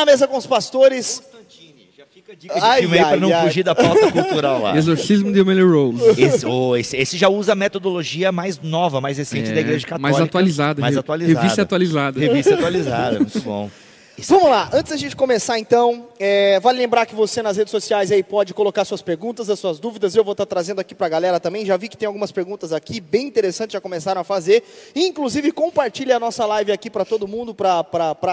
Na mesa com os pastores. Já fica a dica de filme aí para não ai. fugir da pauta cultural lá. Exorcismo de Emily Rose. Esse, oh, esse, esse, já usa a metodologia mais nova, mais recente é, da Igreja Católica. Mais atualizada. Mais atualizada. Revista atualizada. Revista atualizada, muito bom. Vamos lá, antes da gente começar então, é, vale lembrar que você nas redes sociais aí pode colocar suas perguntas, as suas dúvidas, eu vou estar trazendo aqui para a galera também, já vi que tem algumas perguntas aqui, bem interessantes, já começaram a fazer, inclusive compartilhe a nossa live aqui para todo mundo, para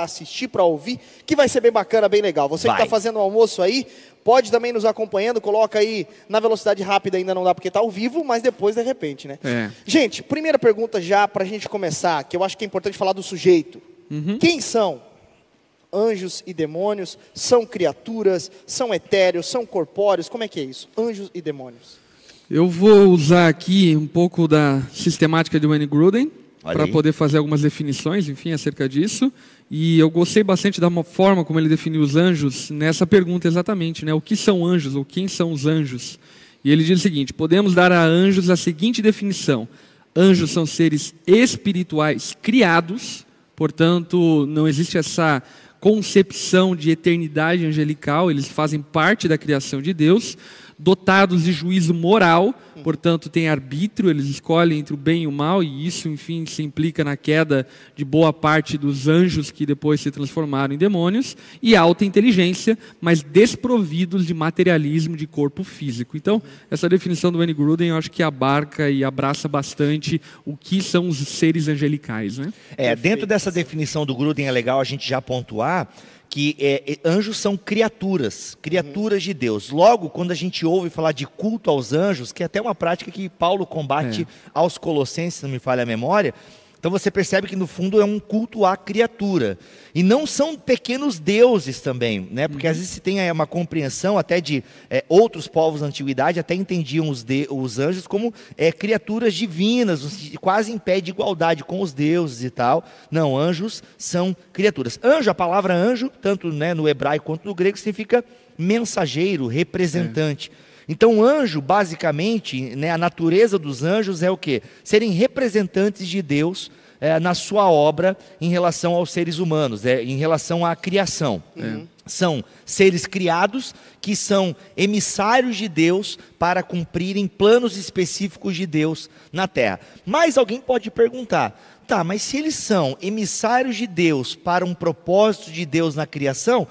assistir, para ouvir, que vai ser bem bacana, bem legal. Você vai. que está fazendo o almoço aí, pode também nos acompanhando, coloca aí na velocidade rápida, ainda não dá porque está ao vivo, mas depois de repente, né? É. Gente, primeira pergunta já para a gente começar, que eu acho que é importante falar do sujeito. Uhum. Quem são anjos e demônios são criaturas, são etéreos, são corpóreos? Como é que é isso? Anjos e demônios. Eu vou usar aqui um pouco da sistemática de Wayne Gruden para poder fazer algumas definições, enfim, acerca disso. E eu gostei bastante da forma como ele definiu os anjos nessa pergunta exatamente, né? O que são anjos ou quem são os anjos? E ele diz o seguinte: podemos dar a anjos a seguinte definição: anjos são seres espirituais criados, portanto, não existe essa concepção de eternidade angelical, eles fazem parte da criação de Deus, dotados de juízo moral, portanto, têm arbítrio, eles escolhem entre o bem e o mal, e isso, enfim, se implica na queda de boa parte dos anjos que depois se transformaram em demônios, e alta inteligência, mas desprovidos de materialismo de corpo físico. Então, essa definição do Wayne Gruden eu acho que abarca e abraça bastante o que são os seres angelicais. Né? É, dentro dessa definição do Gruden é legal a gente já pontuar que é, é, anjos são criaturas, criaturas uhum. de Deus. Logo, quando a gente ouve falar de culto aos anjos, que é até uma prática que Paulo combate é. aos Colossenses, se não me falha a memória, então você percebe que no fundo é um culto à criatura. E não são pequenos deuses também, né? Porque uhum. às vezes se tem uma compreensão até de é, outros povos da antiguidade, até entendiam os, de, os anjos como é, criaturas divinas, quase em pé de igualdade com os deuses e tal. Não, anjos são criaturas. Anjo, a palavra anjo, tanto né, no hebraico quanto no grego, significa mensageiro, representante. É. Então, anjo, basicamente, né, a natureza dos anjos é o quê? Serem representantes de Deus é, na sua obra em relação aos seres humanos, é, em relação à criação. Uhum. São seres criados que são emissários de Deus para cumprirem planos específicos de Deus na terra. Mas alguém pode perguntar: tá, mas se eles são emissários de Deus para um propósito de Deus na criação,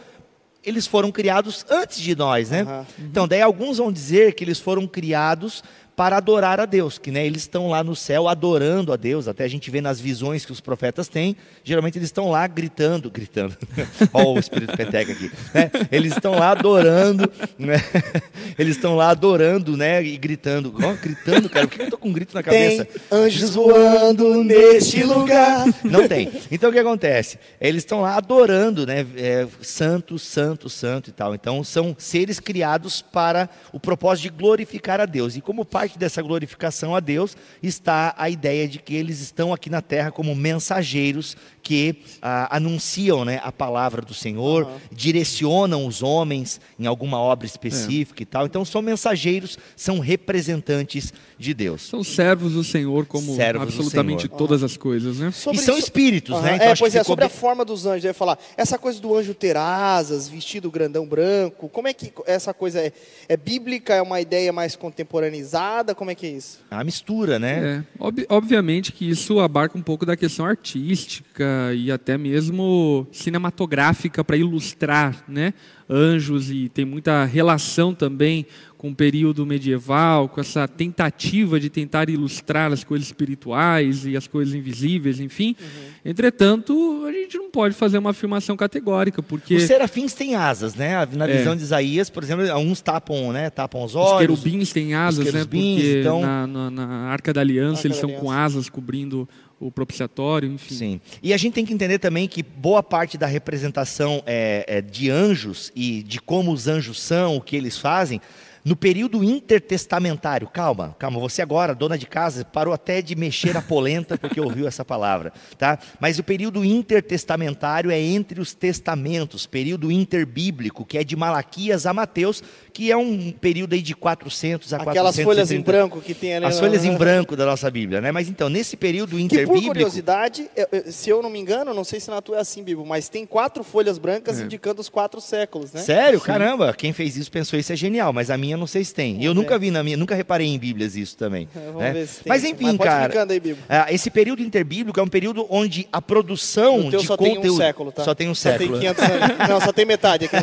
eles foram criados antes de nós, né? Uhum. Então, daí alguns vão dizer que eles foram criados para adorar a Deus, que né, eles estão lá no céu adorando a Deus, até a gente vê nas visões que os profetas têm, geralmente eles estão lá gritando, gritando, olha o espírito peteca aqui, né? eles estão lá adorando, né? eles estão lá adorando, né, e gritando, oh, gritando, cara, por que eu tô com um grito na cabeça? Tem anjos voando neste lugar. Não tem. Então o que acontece? Eles estão lá adorando, né, é, santo, santo, santo e tal. Então são seres criados para o propósito de glorificar a Deus. E como pai parte dessa glorificação a Deus está a ideia de que eles estão aqui na terra como mensageiros que ah, anunciam né, a palavra do Senhor, uhum. direcionam os homens em alguma obra específica é. e tal. Então são mensageiros, são representantes de Deus. São servos do Senhor como servos absolutamente todas as coisas, né? Sobre e são espíritos, uhum. né? Então, é, pois é, sobre bem... a forma dos anjos, eu ia falar, essa coisa do anjo ter asas, vestido grandão branco, como é que essa coisa é, é bíblica, é uma ideia mais contemporaneizada, como é que é isso? A mistura, né? É, ob obviamente que isso abarca um pouco da questão artística, e até mesmo cinematográfica para ilustrar né, anjos e tem muita relação também com o período medieval, com essa tentativa de tentar ilustrar as coisas espirituais e as coisas invisíveis, enfim. Uhum. Entretanto, a gente não pode fazer uma afirmação categórica, porque... Os serafins têm asas, né? Na é. visão é. de Isaías, por exemplo, uns tapam, né? tapam os olhos. Os querubins têm asas, né? Porque então... na, na, na, Arca da Aliança Arca eles são com asas cobrindo o propiciatório, enfim. Sim. E a gente tem que entender também que boa parte da representação é, é, de anjos e de como os anjos são, o que eles fazem, no período intertestamentário, calma, calma, você agora, dona de casa, parou até de mexer a polenta porque ouviu essa palavra, tá? Mas o período intertestamentário é entre os testamentos, período interbíblico, que é de Malaquias a Mateus, que é um período aí de 400 a Aquelas 430. folhas em branco que tem ali. As folhas em branco da nossa Bíblia, né? Mas então, nesse período interbíblico... Que por curiosidade, se eu não me engano, não sei se na tua é assim, Bíblia, mas tem quatro folhas brancas é. indicando os quatro séculos, né? Sério? Sim. Caramba, quem fez isso pensou isso é genial, mas a minha não sei se tem. E eu nunca vi na minha, nunca reparei em Bíblias isso também. Vamos né? ver se tem. Mas enfim, mas cara. Aí, é, esse período interbíblico é um período onde a produção de só conteúdo. Tem um século, tá? Só tem um século. Só tem 500 anos. Não, só tem metade aqui.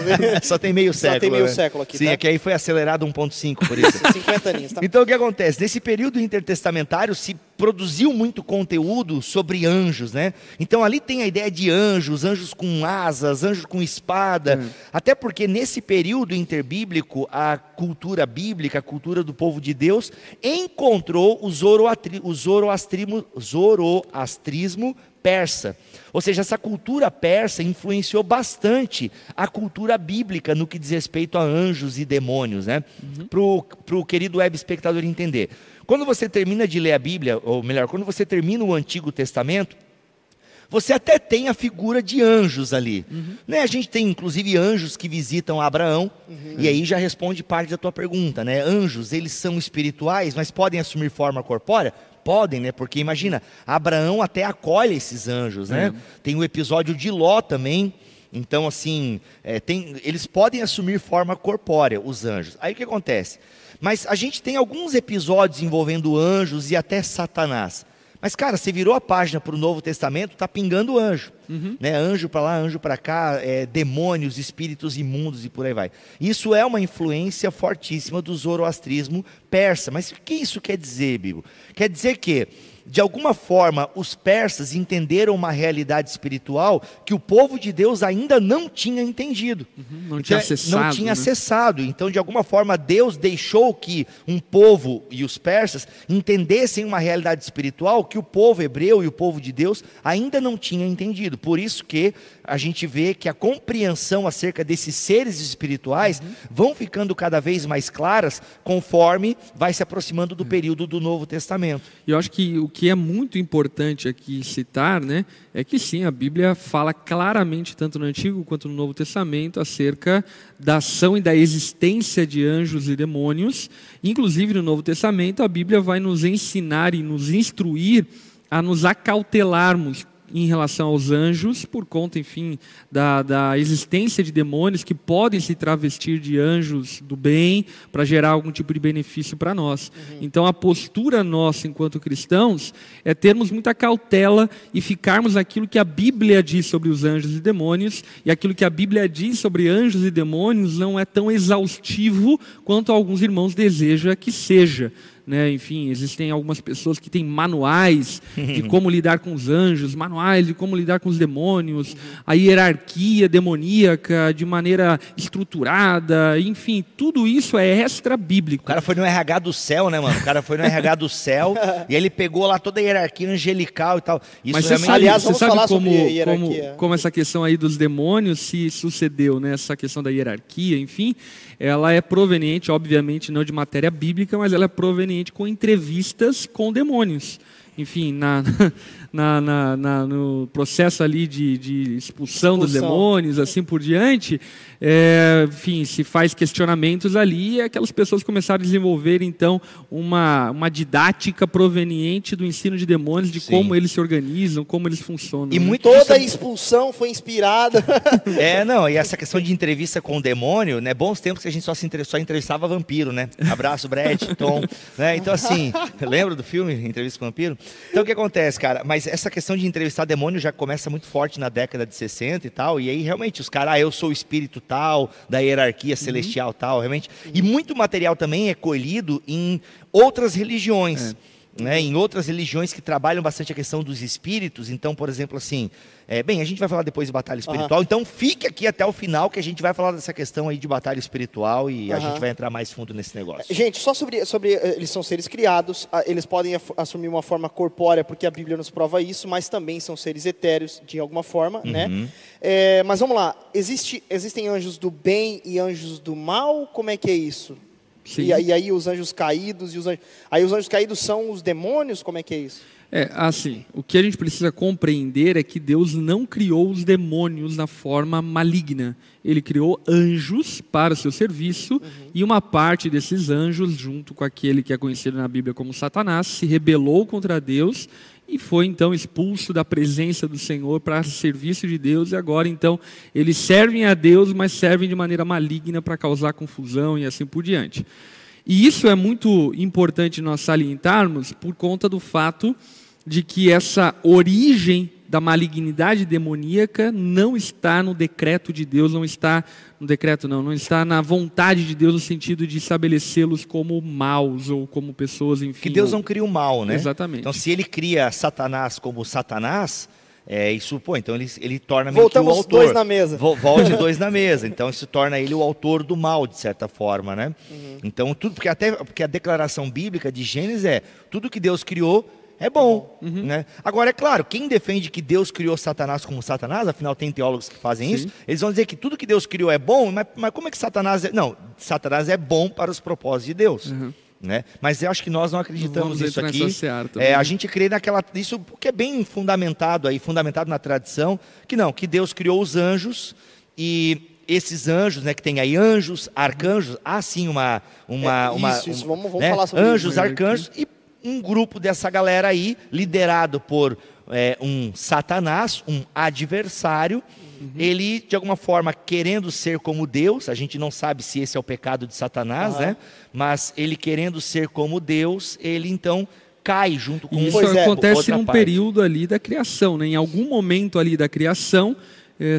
só tem meio século. Só tem meio né? século aqui. Sim, tá? é que aí foi acelerado 1,5 por isso. 50 aninhos, tá? Então o que acontece? Nesse período intertestamentário se produziu muito conteúdo sobre anjos, né? Então ali tem a ideia de anjos, anjos com asas, anjos com espada. Hum. Até porque nesse período interbíblico, a cultura bíblica, a cultura do povo de Deus, encontrou o, zoroatri, o zoroastrismo, zoroastrismo persa. Ou seja, essa cultura persa influenciou bastante a cultura bíblica no que diz respeito a anjos e demônios, né? Uhum. Para o querido web espectador entender. Quando você termina de ler a Bíblia, ou melhor, quando você termina o Antigo Testamento, você até tem a figura de anjos ali. Uhum. Né? A gente tem inclusive anjos que visitam Abraão, uhum. e aí já responde parte da tua pergunta, né? Anjos, eles são espirituais, mas podem assumir forma corpórea? Podem, né? Porque imagina, Abraão até acolhe esses anjos, né? Uhum. Tem o episódio de Ló também. Então, assim, é, tem, eles podem assumir forma corpórea, os anjos. Aí o que acontece? Mas a gente tem alguns episódios envolvendo anjos e até Satanás. Mas, cara, você virou a página para o Novo Testamento, tá pingando anjo. Uhum. Né? Anjo para lá, anjo para cá, é, demônios, espíritos imundos e por aí vai. Isso é uma influência fortíssima do zoroastrismo persa. Mas o que isso quer dizer, Bíblia? Quer dizer que de alguma forma, os persas entenderam uma realidade espiritual que o povo de Deus ainda não tinha entendido. Uhum, não tinha então, acessado. Não tinha né? acessado. Então, de alguma forma, Deus deixou que um povo e os persas entendessem uma realidade espiritual que o povo hebreu e o povo de Deus ainda não tinha entendido. Por isso que a gente vê que a compreensão acerca desses seres espirituais uhum. vão ficando cada vez mais claras conforme vai se aproximando do período do Novo Testamento. E eu acho que o que é muito importante aqui citar, né, é que sim, a Bíblia fala claramente, tanto no Antigo quanto no Novo Testamento, acerca da ação e da existência de anjos e demônios. Inclusive no Novo Testamento, a Bíblia vai nos ensinar e nos instruir a nos acautelarmos em relação aos anjos, por conta, enfim, da, da existência de demônios que podem se travestir de anjos do bem para gerar algum tipo de benefício para nós. Uhum. Então, a postura nossa enquanto cristãos é termos muita cautela e ficarmos aquilo que a Bíblia diz sobre os anjos e demônios, e aquilo que a Bíblia diz sobre anjos e demônios não é tão exaustivo quanto alguns irmãos desejam que seja. Né? Enfim, existem algumas pessoas que têm manuais de como lidar com os anjos, manuais de como lidar com os demônios, a hierarquia demoníaca de maneira estruturada, enfim, tudo isso é extra bíblico. O cara foi no RH do céu, né, mano? O cara foi no RH do céu e ele pegou lá toda a hierarquia angelical e tal. Isso Mas você realmente... sabe, Aliás, você sabe como, como, como essa questão aí dos demônios se sucedeu, né? Essa questão da hierarquia, enfim ela é proveniente, obviamente, não de matéria bíblica, mas ela é proveniente com entrevistas com demônios. Enfim, na, na, na, na, no processo ali de, de expulsão, expulsão, dos demônios, assim por diante, é, enfim, se faz questionamentos ali e aquelas pessoas começaram a desenvolver, então, uma, uma didática proveniente do ensino de demônios, de Sim. como eles se organizam, como eles funcionam. E né? muito toda a expulsão foi inspirada. é, não, e essa questão de entrevista com o demônio, né, bons tempos que a gente só, se só entrevistava vampiro, né? Abraço, Brett, Tom, né? Então, assim, lembra do filme Entrevista com o Vampiro? Então, o que acontece, cara? Mas mas essa questão de entrevistar demônio já começa muito forte na década de 60 e tal. E aí, realmente, os caras, ah, eu sou o espírito tal, da hierarquia celestial uhum. tal, realmente. Uhum. E muito material também é colhido em outras religiões. É né, em outras religiões que trabalham bastante a questão dos espíritos. Então, por exemplo, assim, é, bem, a gente vai falar depois de batalha espiritual. Uhum. Então, fique aqui até o final que a gente vai falar dessa questão aí de batalha espiritual e uhum. a gente vai entrar mais fundo nesse negócio. Gente, só sobre, sobre eh, eles são seres criados, eles podem assumir uma forma corpórea porque a Bíblia nos prova isso, mas também são seres etéreos de alguma forma, né? uhum. né? É, mas vamos lá, existe, existem anjos do bem e anjos do mal? Como é que é isso? Sim. E, aí os anjos caídos e os anjos... Aí os anjos caídos são os demônios? Como é que é isso? É, assim, o que a gente precisa compreender é que Deus não criou os demônios na forma maligna. Ele criou anjos para o seu serviço uhum. e uma parte desses anjos, junto com aquele que é conhecido na Bíblia como Satanás, se rebelou contra Deus e foi então expulso da presença do Senhor para serviço de Deus e agora então eles servem a Deus, mas servem de maneira maligna para causar confusão e assim por diante. E isso é muito importante nós salientarmos por conta do fato de que essa origem da malignidade demoníaca não está no decreto de Deus, não está no decreto não, não está na vontade de Deus no sentido de estabelecê-los como maus ou como pessoas, enfim. Que Deus não cria o mal, né? Exatamente. Então se ele cria Satanás como Satanás, é, isso, pô, então ele, ele torna Voltamos o autor. dois na mesa. Volte dois na mesa. Então isso torna ele o autor do mal, de certa forma, né? Uhum. Então tudo, porque até porque a declaração bíblica de Gênesis é tudo que Deus criou é bom. Uhum. Né? Agora, é claro, quem defende que Deus criou Satanás como Satanás, afinal tem teólogos que fazem Sim. isso, eles vão dizer que tudo que Deus criou é bom, mas, mas como é que Satanás é. Não, Satanás é bom para os propósitos de Deus. Uhum. Né? Mas eu acho que nós não acreditamos nisso aqui. É, a gente crê naquela isso que é bem fundamentado aí, fundamentado na tradição, que não, que Deus criou os anjos e esses anjos, né, que tem aí anjos, arcanjos, há sim uma uma, é, isso, uma isso, vamos, vamos né? falar sobre anjos, isso. arcanjos e um grupo dessa galera aí, liderado por é, um Satanás, um adversário, uhum. ele de alguma forma querendo ser como Deus, a gente não sabe se esse é o pecado de Satanás, uhum. né? Mas ele querendo ser como Deus, ele então cai junto com Isso é, acontece num parte. período ali da criação, né? Em algum momento ali da criação, é,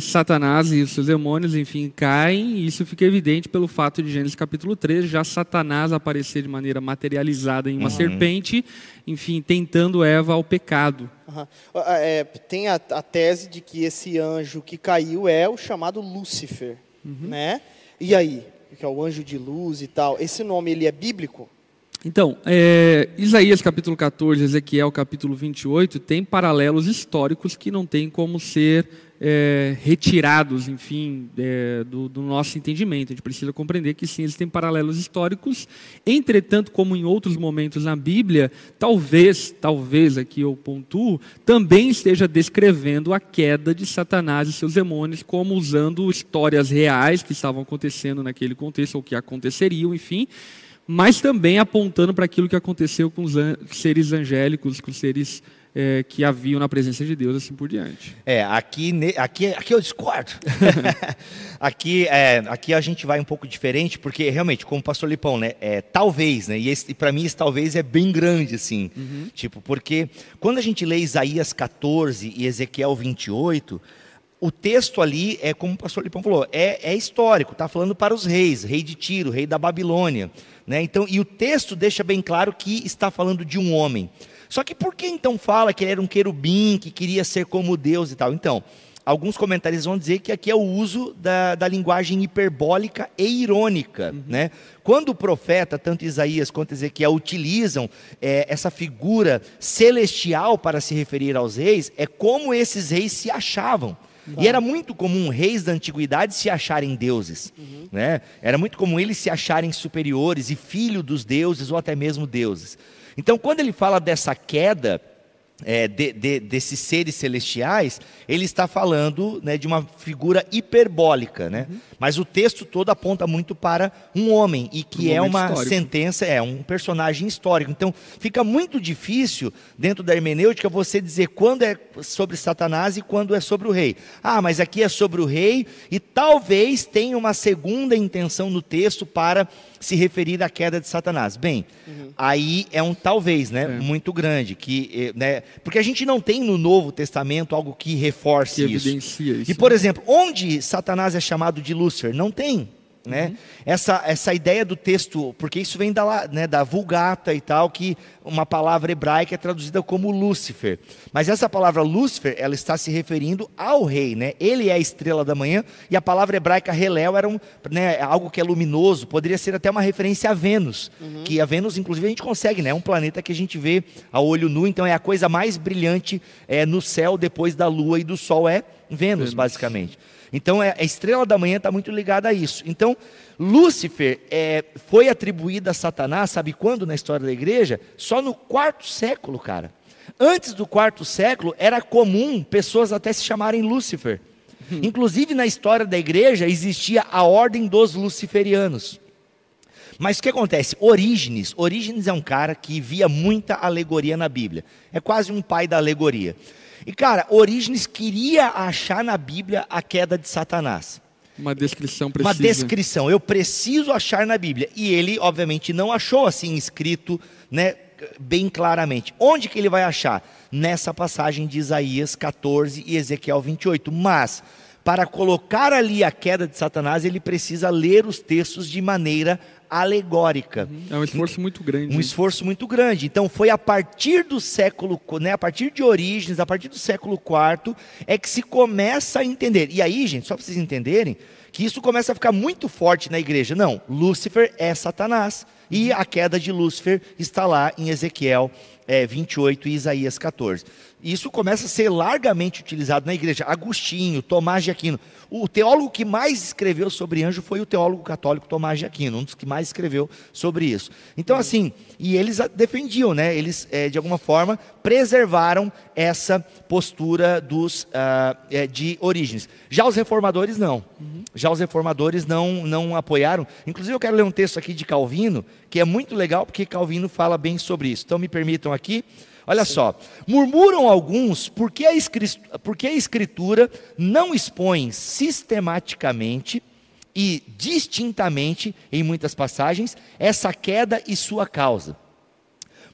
Satanás e os seus demônios, enfim, caem, e isso fica evidente pelo fato de Gênesis capítulo 3, já Satanás aparecer de maneira materializada em uma uhum. serpente, enfim, tentando Eva ao pecado. Uhum. É, tem a, a, tese de que esse anjo que caiu é o chamado Lúcifer, uhum. né? E aí? Que é o anjo de luz e tal. Esse nome, ele é bíblico? Então, é, Isaías capítulo 14, Ezequiel capítulo 28, tem paralelos históricos que não tem como ser é, retirados, enfim, é, do, do, nosso entendimento. A gente precisa compreender que sim, eles têm paralelos históricos. Entretanto, como em outros momentos na Bíblia, talvez, talvez aqui eu pontuo, também esteja descrevendo a queda de Satanás e seus demônios, como usando histórias reais que estavam acontecendo naquele contexto, ou que aconteceriam, enfim mas também apontando para aquilo que aconteceu com os seres angélicos, com os seres é, que haviam na presença de Deus, assim por diante. É, aqui, aqui, aqui eu discordo. aqui, é, aqui a gente vai um pouco diferente, porque realmente, como o pastor Lipão, né, é, talvez, né, e para mim esse talvez é bem grande, assim, uhum. tipo, porque quando a gente lê Isaías 14 e Ezequiel 28, o texto ali é como o pastor Lipão falou, é, é histórico, está falando para os reis, rei de Tiro, rei da Babilônia. Né? Então, e o texto deixa bem claro que está falando de um homem. Só que por que então fala que ele era um querubim, que queria ser como Deus e tal? Então, alguns comentaristas vão dizer que aqui é o uso da, da linguagem hiperbólica e irônica. Uhum. Né? Quando o profeta, tanto Isaías quanto Ezequiel, utilizam é, essa figura celestial para se referir aos reis, é como esses reis se achavam. E era muito comum reis da antiguidade se acharem deuses. Uhum. Né? Era muito comum eles se acharem superiores e filho dos deuses ou até mesmo deuses. Então, quando ele fala dessa queda, é, de, de, desses seres celestiais, ele está falando né, de uma figura hiperbólica, né? Uhum. Mas o texto todo aponta muito para um homem e que um é uma histórico. sentença, é um personagem histórico. Então, fica muito difícil dentro da hermenêutica você dizer quando é sobre Satanás e quando é sobre o rei. Ah, mas aqui é sobre o rei e talvez tenha uma segunda intenção no texto para se referir à queda de Satanás. Bem, uhum. aí é um talvez, né, é. muito grande, que, eh, né, porque a gente não tem no Novo Testamento algo que reforce que isso. isso. E por exemplo, onde Satanás é chamado de Lúcifer? Não tem. Né? Uhum. Essa, essa ideia do texto, porque isso vem da, né, da Vulgata e tal, que uma palavra hebraica é traduzida como Lúcifer. Mas essa palavra Lúcifer, ela está se referindo ao rei, né? Ele é a estrela da manhã, e a palavra hebraica Reléu era um, né, algo que é luminoso, poderia ser até uma referência a Vênus, uhum. que a Vênus, inclusive, a gente consegue, né? É um planeta que a gente vê a olho nu, então é a coisa mais brilhante é, no céu depois da lua e do sol, é Vênus, Vênus. basicamente. Então é, a estrela da manhã está muito ligada a isso. Então, Lúcifer é, foi atribuído a Satanás, sabe quando na história da igreja? Só no quarto século, cara. Antes do quarto século, era comum pessoas até se chamarem Lúcifer. Hum. Inclusive na história da igreja existia a ordem dos luciferianos. Mas o que acontece? Orígenes, Orígenes é um cara que via muita alegoria na Bíblia. É quase um pai da alegoria. E cara, Orígenes queria achar na Bíblia a queda de Satanás. Uma descrição precisa. Uma descrição. Eu preciso achar na Bíblia. E ele, obviamente, não achou assim escrito, né, bem claramente. Onde que ele vai achar? Nessa passagem de Isaías 14 e Ezequiel 28. Mas para colocar ali a queda de Satanás, ele precisa ler os textos de maneira alegórica. É um esforço muito grande. Um esforço muito grande. Então foi a partir do século, né, a partir de Origens, a partir do século IV, é que se começa a entender. E aí, gente, só para vocês entenderem, que isso começa a ficar muito forte na igreja. Não, Lúcifer é Satanás. E a queda de Lúcifer está lá em Ezequiel é, 28 e Isaías 14. Isso começa a ser largamente utilizado na igreja. Agostinho, Tomás de Aquino. O teólogo que mais escreveu sobre anjo foi o teólogo católico Tomás de Aquino, um dos que mais escreveu sobre isso. Então, assim, e eles defendiam, né? Eles, é, de alguma forma, preservaram essa postura dos, uh, de origens. Já os reformadores, não. Uhum. Já os reformadores não, não apoiaram. Inclusive, eu quero ler um texto aqui de Calvino, que é muito legal, porque Calvino fala bem sobre isso. Então, me permitam aqui. Olha só, murmuram alguns porque a, porque a Escritura não expõe sistematicamente e distintamente, em muitas passagens, essa queda e sua causa.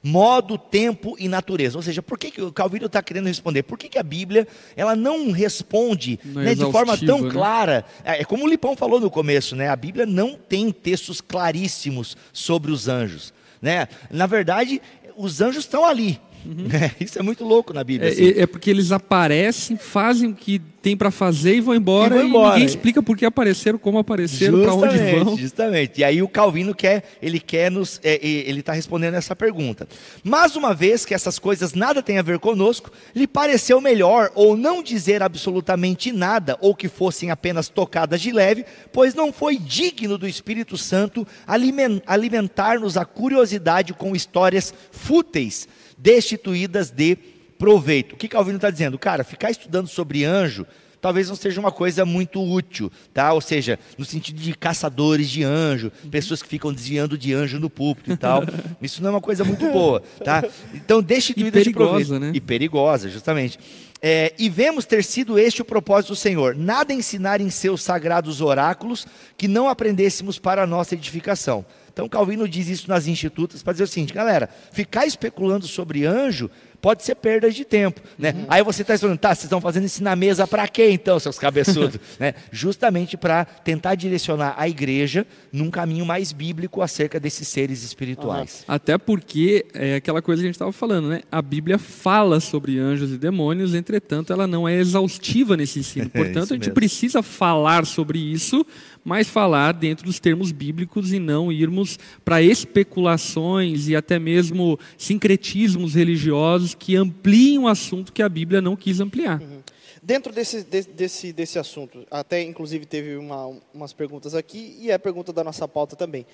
Modo, tempo e natureza. Ou seja, por que, que o Calvino está querendo responder? Por que, que a Bíblia ela não responde não é né, de forma tão né? clara? É, é como o Lipão falou no começo, né? a Bíblia não tem textos claríssimos sobre os anjos. Né? Na verdade, os anjos estão ali, Uhum. É, isso é muito louco na Bíblia. É, assim. é, é, porque eles aparecem, fazem o que tem para fazer e vão embora. E, vão embora. e ninguém explica por que apareceram, como apareceram, para onde vão. Justamente. E aí o Calvino quer, ele quer nos, é, ele está respondendo essa pergunta. Mas uma vez que essas coisas nada têm a ver conosco, lhe pareceu melhor ou não dizer absolutamente nada ou que fossem apenas tocadas de leve, pois não foi digno do Espírito Santo alimentar-nos a curiosidade com histórias fúteis destituídas de proveito. O que Calvino está dizendo? Cara, ficar estudando sobre anjo talvez não seja uma coisa muito útil, tá? Ou seja, no sentido de caçadores de anjo, pessoas que ficam desviando de anjo no púlpito e tal. Isso não é uma coisa muito boa, tá? Então, destituídas de proveito. Né? E perigosa, justamente. É, e vemos ter sido este o propósito do Senhor: nada ensinar em seus sagrados oráculos que não aprendêssemos para a nossa edificação. Então Calvino diz isso nas institutas para dizer o seguinte, galera, ficar especulando sobre anjo pode ser perda de tempo. Né? Uhum. Aí você está falando, tá, vocês estão fazendo isso na mesa para quê então, seus cabeçudos? né? Justamente para tentar direcionar a igreja num caminho mais bíblico acerca desses seres espirituais. Uhum. Até porque é aquela coisa que a gente estava falando, né? A Bíblia fala sobre anjos e demônios, entretanto, ela não é exaustiva nesse ensino. É Portanto, é a gente mesmo. precisa falar sobre isso mas falar dentro dos termos bíblicos e não irmos para especulações e até mesmo sincretismos religiosos que ampliem o assunto que a Bíblia não quis ampliar. Uhum. Dentro desse, desse, desse assunto, até inclusive teve uma, umas perguntas aqui e é a pergunta da nossa pauta também.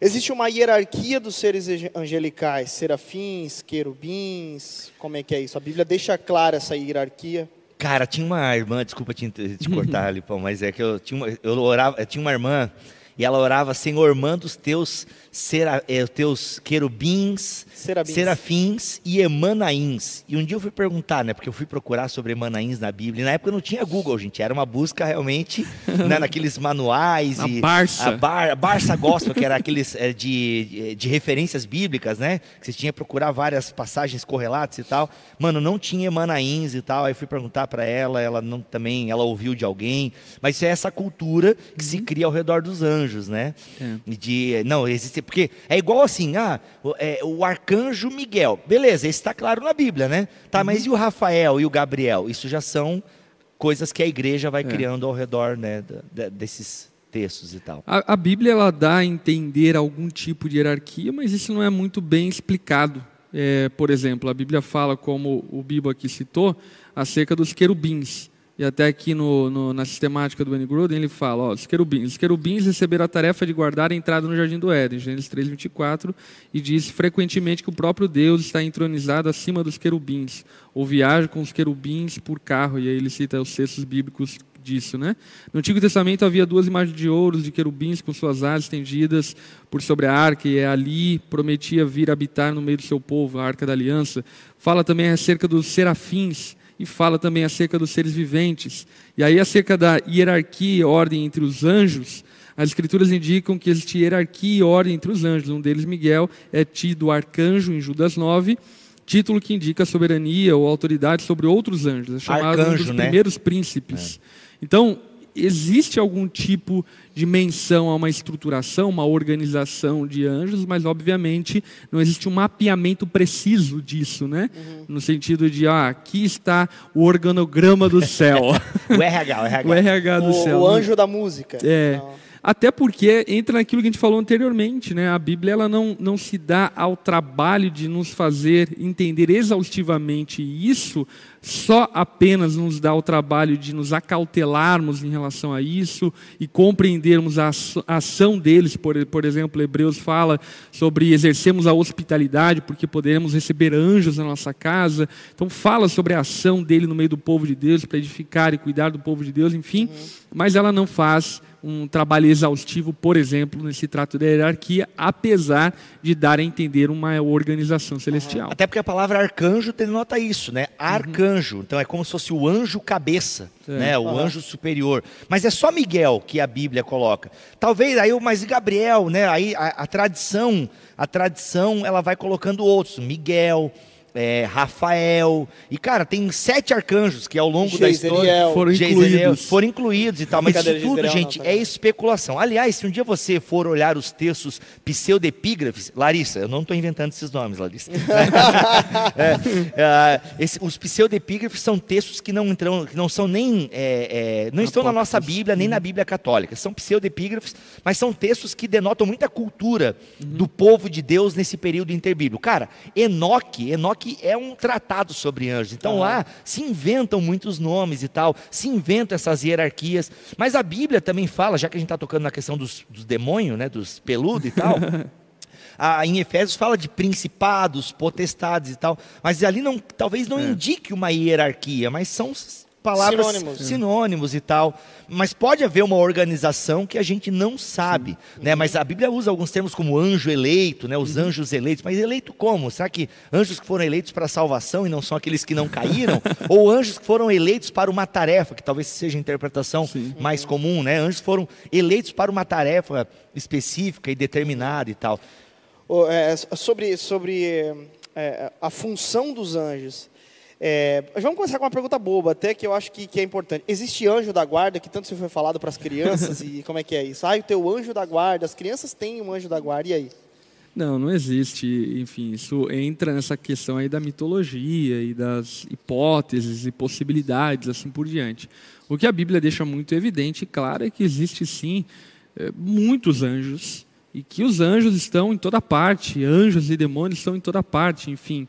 Existe uma hierarquia dos seres angelicais, serafins, querubins, como é que é isso? A Bíblia deixa clara essa hierarquia? Cara, tinha uma irmã, desculpa te, te cortar, Lipão, mas é que eu tinha uma, eu orava, eu tinha uma irmã e ela orava, Senhor, manda os teus, sera, eh, teus querubins, Serabins. serafins e emanaíns. E um dia eu fui perguntar, né, porque eu fui procurar sobre emanaíns na Bíblia, e na época não tinha Google, gente, era uma busca realmente né, naqueles manuais. A e Barça. A, bar, a Barça Gospel, que era aqueles é, de, de referências bíblicas, né, que você tinha que procurar várias passagens correlatas e tal. Mano, não tinha emanaíns e tal, aí fui perguntar para ela, ela não, também, ela ouviu de alguém, mas é essa cultura que uhum. se cria ao redor dos anjos anjos, né? É. De, não, existe, porque é igual assim, ah, o, é, o arcanjo Miguel, beleza, esse está claro na Bíblia, né? Tá, uhum. mas e o Rafael e o Gabriel? Isso já são coisas que a igreja vai é. criando ao redor, né, desses textos e tal. A, a, Bíblia ela dá a entender algum tipo de hierarquia, mas isso não é muito bem explicado. É, por exemplo, a Bíblia fala, como o Bibo aqui citou, acerca dos querubins. E até aqui no, no, na sistemática do N. Gruden, ele fala, ó, os querubins. Os querubins receberam a tarefa de guardar a entrada no Jardim do Éden, Gênesis 3, 24, e diz frequentemente que o próprio Deus está entronizado acima dos querubins, ou viaja com os querubins por carro, e aí ele cita os textos bíblicos disso, né? No Antigo Testamento havia duas imagens de ouro de querubins com suas asas estendidas por sobre a arca e ali prometia vir habitar no meio do seu povo, a arca da aliança. Fala também acerca dos serafins, e fala também acerca dos seres viventes. E aí, acerca da hierarquia e ordem entre os anjos, as escrituras indicam que existe hierarquia e ordem entre os anjos. Um deles, Miguel, é tido arcanjo em Judas 9, título que indica soberania ou autoridade sobre outros anjos. É chamado arcanjo, um dos né? primeiros príncipes. É. Então, existe algum tipo de menção a uma estruturação, uma organização de anjos, mas obviamente não existe um mapeamento preciso disso, né? Uhum. No sentido de, ah, aqui está o organograma do céu. o RH, o RH. O RH do o, céu. O anjo da música. É. Não. Até porque entra naquilo que a gente falou anteriormente, né? A Bíblia ela não, não se dá ao trabalho de nos fazer entender exaustivamente isso, só apenas nos dá o trabalho de nos acautelarmos em relação a isso e compreendermos a ação deles. Por, por exemplo, Hebreus fala sobre exercermos a hospitalidade porque poderemos receber anjos na nossa casa. Então fala sobre a ação dele no meio do povo de Deus para edificar e cuidar do povo de Deus, enfim. Uhum. Mas ela não faz um trabalho exaustivo, por exemplo, nesse trato da hierarquia, apesar de dar a entender uma organização celestial. Até porque a palavra arcanjo denota isso, né? Arcanjo. Uhum. Então é como se fosse o anjo cabeça, é. né? O uhum. anjo superior. Mas é só Miguel que a Bíblia coloca. Talvez aí, mas Gabriel, né? Aí a, a tradição, a tradição, ela vai colocando outros. Miguel, é, Rafael. E, cara, tem sete arcanjos que ao longo da história foram incluídos. foram incluídos e tal. Mas isso tudo, gente, não, tá é especulação. Aliás, se um dia você for olhar os textos pseudepígrafes, Larissa, eu não estou inventando esses nomes, Larissa. é, é, esse, os pseudepígrafes são textos que não, entram, que não são nem. É, é, não estão na nossa Bíblia, nem na Bíblia católica. São pseudepígrafes, mas são textos que denotam muita cultura uhum. do povo de Deus nesse período interbíblico. Cara, Enoque, Enoque que é um tratado sobre anjos. Então uhum. lá se inventam muitos nomes e tal, se inventam essas hierarquias. Mas a Bíblia também fala, já que a gente está tocando na questão dos, dos demônios, né, dos peludos e tal. Ah, em Efésios fala de principados, potestades e tal, mas ali não, talvez não é. indique uma hierarquia, mas são palavras sinônimos. sinônimos e tal. Mas pode haver uma organização que a gente não sabe, Sim. né? Mas a Bíblia usa alguns termos como anjo eleito, né? Os uhum. anjos eleitos. Mas eleito como? Será que anjos que foram eleitos para a salvação e não são aqueles que não caíram? Ou anjos que foram eleitos para uma tarefa, que talvez seja a interpretação Sim. mais comum, né? Anjos foram eleitos para uma tarefa específica e determinada e tal. Oh, é, sobre sobre é, a função dos anjos. É, vamos começar com uma pergunta boba, até que eu acho que, que, é importante. Existe anjo da guarda, que tanto se foi falado para as crianças, e como é que é isso? Ah, o teu anjo da guarda, as crianças têm um anjo da guarda, e aí? Não, não existe. Enfim, isso entra nessa questão aí da mitologia e das hipóteses e possibilidades, assim por diante. O que a Bíblia deixa muito evidente e claro é que existe sim é, muitos anjos e que os anjos estão em toda parte, anjos e demônios estão em toda parte, enfim.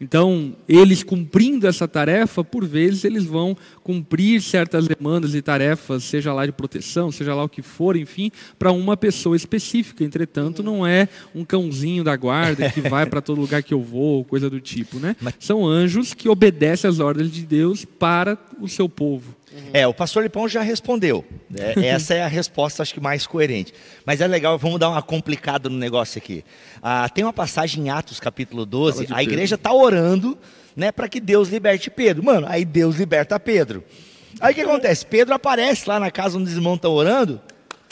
Então, eles cumprindo essa tarefa, por vezes eles vão cumprir certas demandas e tarefas, seja lá de proteção, seja lá o que for, enfim, para uma pessoa específica. Entretanto, não é um cãozinho da guarda que vai para todo lugar que eu vou, coisa do tipo, né? São anjos que obedecem às ordens de Deus para o seu povo. É, o pastor Lipão já respondeu. É, essa é a resposta, acho que mais coerente. Mas é legal, vamos dar uma complicada no negócio aqui. Ah, tem uma passagem em Atos capítulo 12, a igreja está orando né, para que Deus liberte Pedro. Mano, aí Deus liberta Pedro. Aí o que acontece? Pedro aparece lá na casa onde os irmãos estão orando.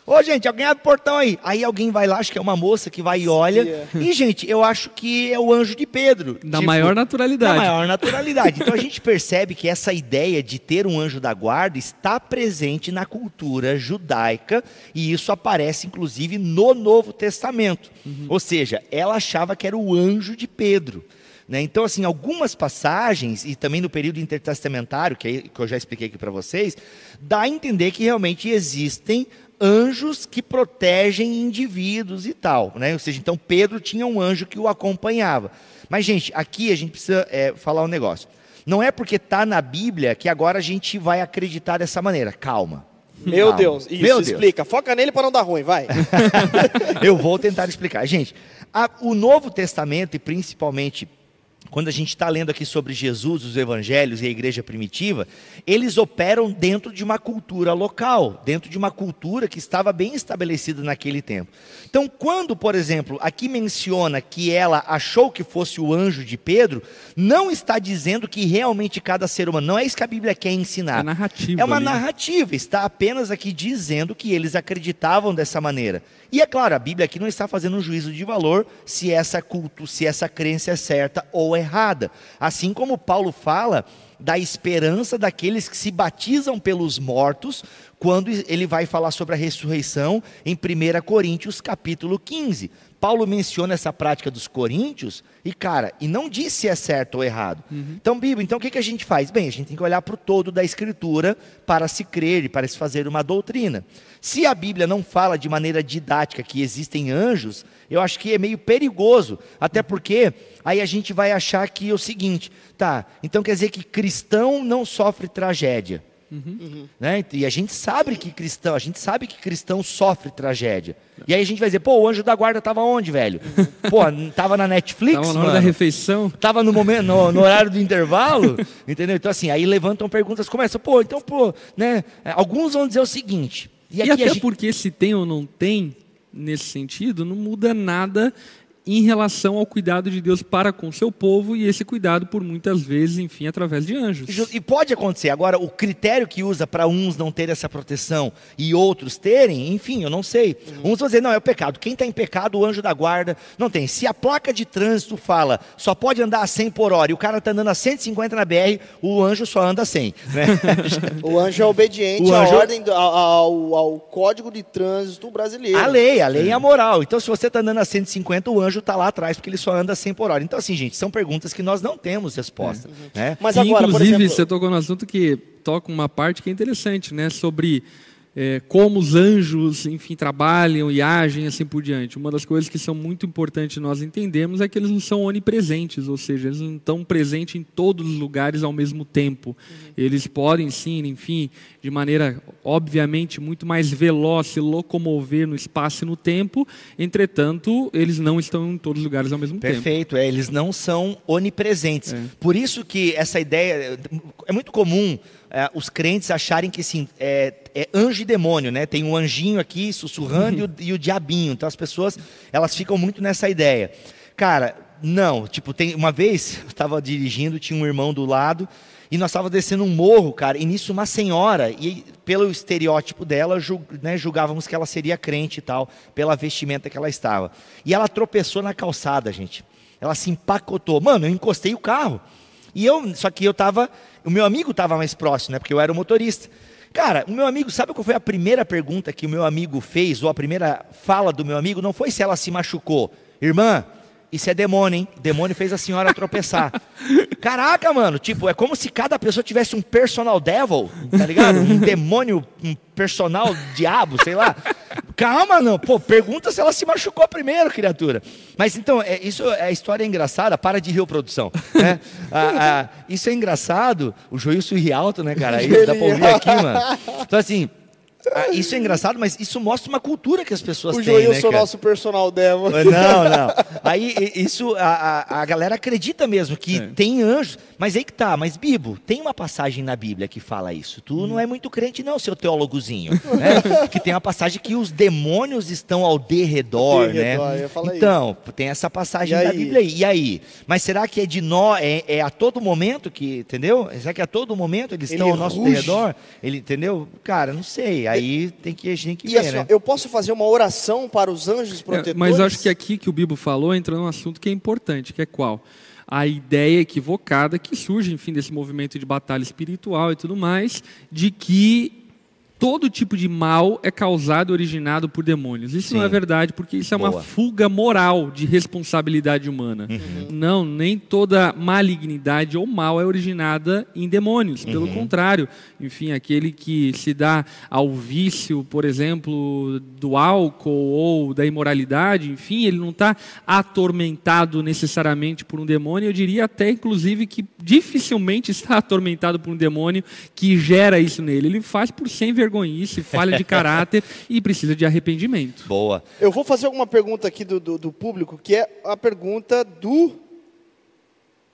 Ô, gente, alguém abre o portão aí. Aí alguém vai lá, acho que é uma moça que vai e olha. E, gente, eu acho que é o anjo de Pedro. Da tipo, maior naturalidade. Da maior naturalidade. Então a gente percebe que essa ideia de ter um anjo da guarda está presente na cultura judaica e isso aparece inclusive no Novo Testamento. Uhum. Ou seja, ela achava que era o anjo de Pedro. Né? Então, assim, algumas passagens, e também no período intertestamentário, que, é, que eu já expliquei aqui para vocês, dá a entender que realmente existem anjos que protegem indivíduos e tal, né? Ou seja, então Pedro tinha um anjo que o acompanhava. Mas, gente, aqui a gente precisa é, falar um negócio. Não é porque está na Bíblia que agora a gente vai acreditar dessa maneira. Calma. Meu Calma. Deus, isso, Meu explica. Deus. Foca nele para não dar ruim, vai. Eu vou tentar explicar. Gente, a, o Novo Testamento, e principalmente quando a gente está lendo aqui sobre Jesus, os evangelhos e a igreja primitiva, eles operam dentro de uma cultura local, dentro de uma cultura que estava bem estabelecida naquele tempo. Então, quando, por exemplo, aqui menciona que ela achou que fosse o anjo de Pedro, não está dizendo que realmente cada ser humano, não é isso que a Bíblia quer ensinar. É narrativa. É uma ali. narrativa, está apenas aqui dizendo que eles acreditavam dessa maneira. E é claro, a Bíblia aqui não está fazendo um juízo de valor se essa culto, se essa crença é certa ou errada. Assim como Paulo fala da esperança daqueles que se batizam pelos mortos, quando ele vai falar sobre a ressurreição em 1 Coríntios capítulo 15. Paulo menciona essa prática dos coríntios e, cara, e não diz se é certo ou errado. Uhum. Então, Bíblia, então o que, que a gente faz? Bem, a gente tem que olhar para o todo da Escritura para se crer e para se fazer uma doutrina. Se a Bíblia não fala de maneira didática que existem anjos, eu acho que é meio perigoso, até porque aí a gente vai achar que é o seguinte, tá, então quer dizer que cristão não sofre tragédia. Uhum. Né? E a gente sabe que cristão, a gente sabe que cristão sofre tragédia. E aí a gente vai dizer, pô, o anjo da guarda estava onde, velho? Pô, tava na Netflix, tava na hora mano. da refeição. Tava no momento, no, no, horário do intervalo, entendeu? Então assim, aí levantam perguntas, começa, pô, então, pô, né? Alguns vão dizer o seguinte. E, e até gente... porque se tem ou não tem, nesse sentido, não muda nada em relação ao cuidado de Deus para com seu povo e esse cuidado por muitas vezes, enfim, através de anjos. E pode acontecer. Agora, o critério que usa para uns não ter essa proteção e outros terem, enfim, eu não sei. Uhum. Uns vão dizer, não, é o pecado. Quem está em pecado, o anjo da guarda, não tem. Se a placa de trânsito fala, só pode andar a 100 por hora e o cara está andando a 150 na BR, o anjo só anda a 100. Né? o anjo é obediente à ordem, ao, ao, ao, código de trânsito brasileiro. A lei, a lei é a moral. Então, se você está andando a 150, o anjo anjo está lá atrás porque ele só anda 100 por hora. Então, assim, gente, são perguntas que nós não temos resposta. É. Né? Mas agora, inclusive, exemplo... você tocou no assunto que toca uma parte que é interessante, né? Sobre é, como os anjos, enfim, trabalham e agem assim por diante. Uma das coisas que são muito importantes nós entendermos é que eles não são onipresentes, ou seja, eles não estão presentes em todos os lugares ao mesmo tempo. Uhum. Eles podem sim, enfim, de maneira obviamente muito mais veloz se locomover no espaço e no tempo, entretanto, eles não estão em todos os lugares ao mesmo Perfeito, tempo. Perfeito, é, eles não são onipresentes. É. Por isso que essa ideia é muito comum é, os crentes acharem que sim, é, é, anjo e demônio, né? Tem um anjinho aqui sussurrando e, o, e, o, diabinho. Então as pessoas elas ficam muito nessa ideia. Cara, não. Tipo, tem uma vez eu estava dirigindo, tinha um irmão do lado e nós estávamos descendo um morro, cara. E nisso uma senhora e pelo estereótipo dela, né, julgávamos que ela seria crente e tal, pela vestimenta que ela estava. E ela tropeçou na calçada, gente. Ela se empacotou. Mano, eu encostei o carro. E eu, só que eu estava o meu amigo estava mais próximo, né? Porque eu era o motorista. Cara, o meu amigo, sabe qual foi a primeira pergunta que o meu amigo fez, ou a primeira fala do meu amigo? Não foi se ela se machucou. Irmã, isso é demônio, hein? demônio fez a senhora tropeçar. Caraca, mano, tipo, é como se cada pessoa tivesse um personal devil, tá ligado? Um demônio, um personal diabo, sei lá. Calma, não. Pô, pergunta se ela se machucou primeiro, criatura. Mas então, é, isso é a história é engraçada. Para de rir, produção. Né? Ah, ah, isso é engraçado. O joelho ri alto, né, cara? Aí dá pra ouvir aqui, mano. Então, assim, ah, isso é engraçado, mas isso mostra uma cultura que as pessoas o têm. O Joilson, né, nosso personal demo. Não, não. Aí isso a, a, a galera acredita mesmo que é. tem anjos. Mas aí que tá, mas Bibo, tem uma passagem na Bíblia que fala isso. Tu hum. não é muito crente, não, seu teólogozinho. Né? que tem uma passagem que os demônios estão ao derredor, né? então, isso. tem essa passagem da Bíblia aí. E aí? Mas será que é de nós, é, é, a todo momento que, entendeu? Será que a todo momento eles Ele estão ao nosso derredor? Ele, entendeu? Cara, não sei. Aí tem que, a gente tem que e ver, assim, né? Eu posso fazer uma oração para os anjos protetores? É, mas acho que aqui que o Bibo falou entra num assunto que é importante, que é qual? a ideia equivocada que surge, enfim, desse movimento de batalha espiritual e tudo mais, de que todo tipo de mal é causado, originado por demônios. Isso Sim. não é verdade, porque isso é Boa. uma fuga moral de responsabilidade humana. Uhum. Não, nem toda malignidade ou mal é originada em demônios. Pelo uhum. contrário, enfim, aquele que se dá ao vício, por exemplo, do álcool ou da imoralidade, enfim, ele não está atormentado necessariamente por um demônio. Eu diria até, inclusive, que dificilmente está atormentado por um demônio que gera isso nele. Ele faz por sem vergonha vergonhice, falha de caráter e precisa de arrependimento. Boa. Eu vou fazer alguma pergunta aqui do, do, do público, que é a pergunta do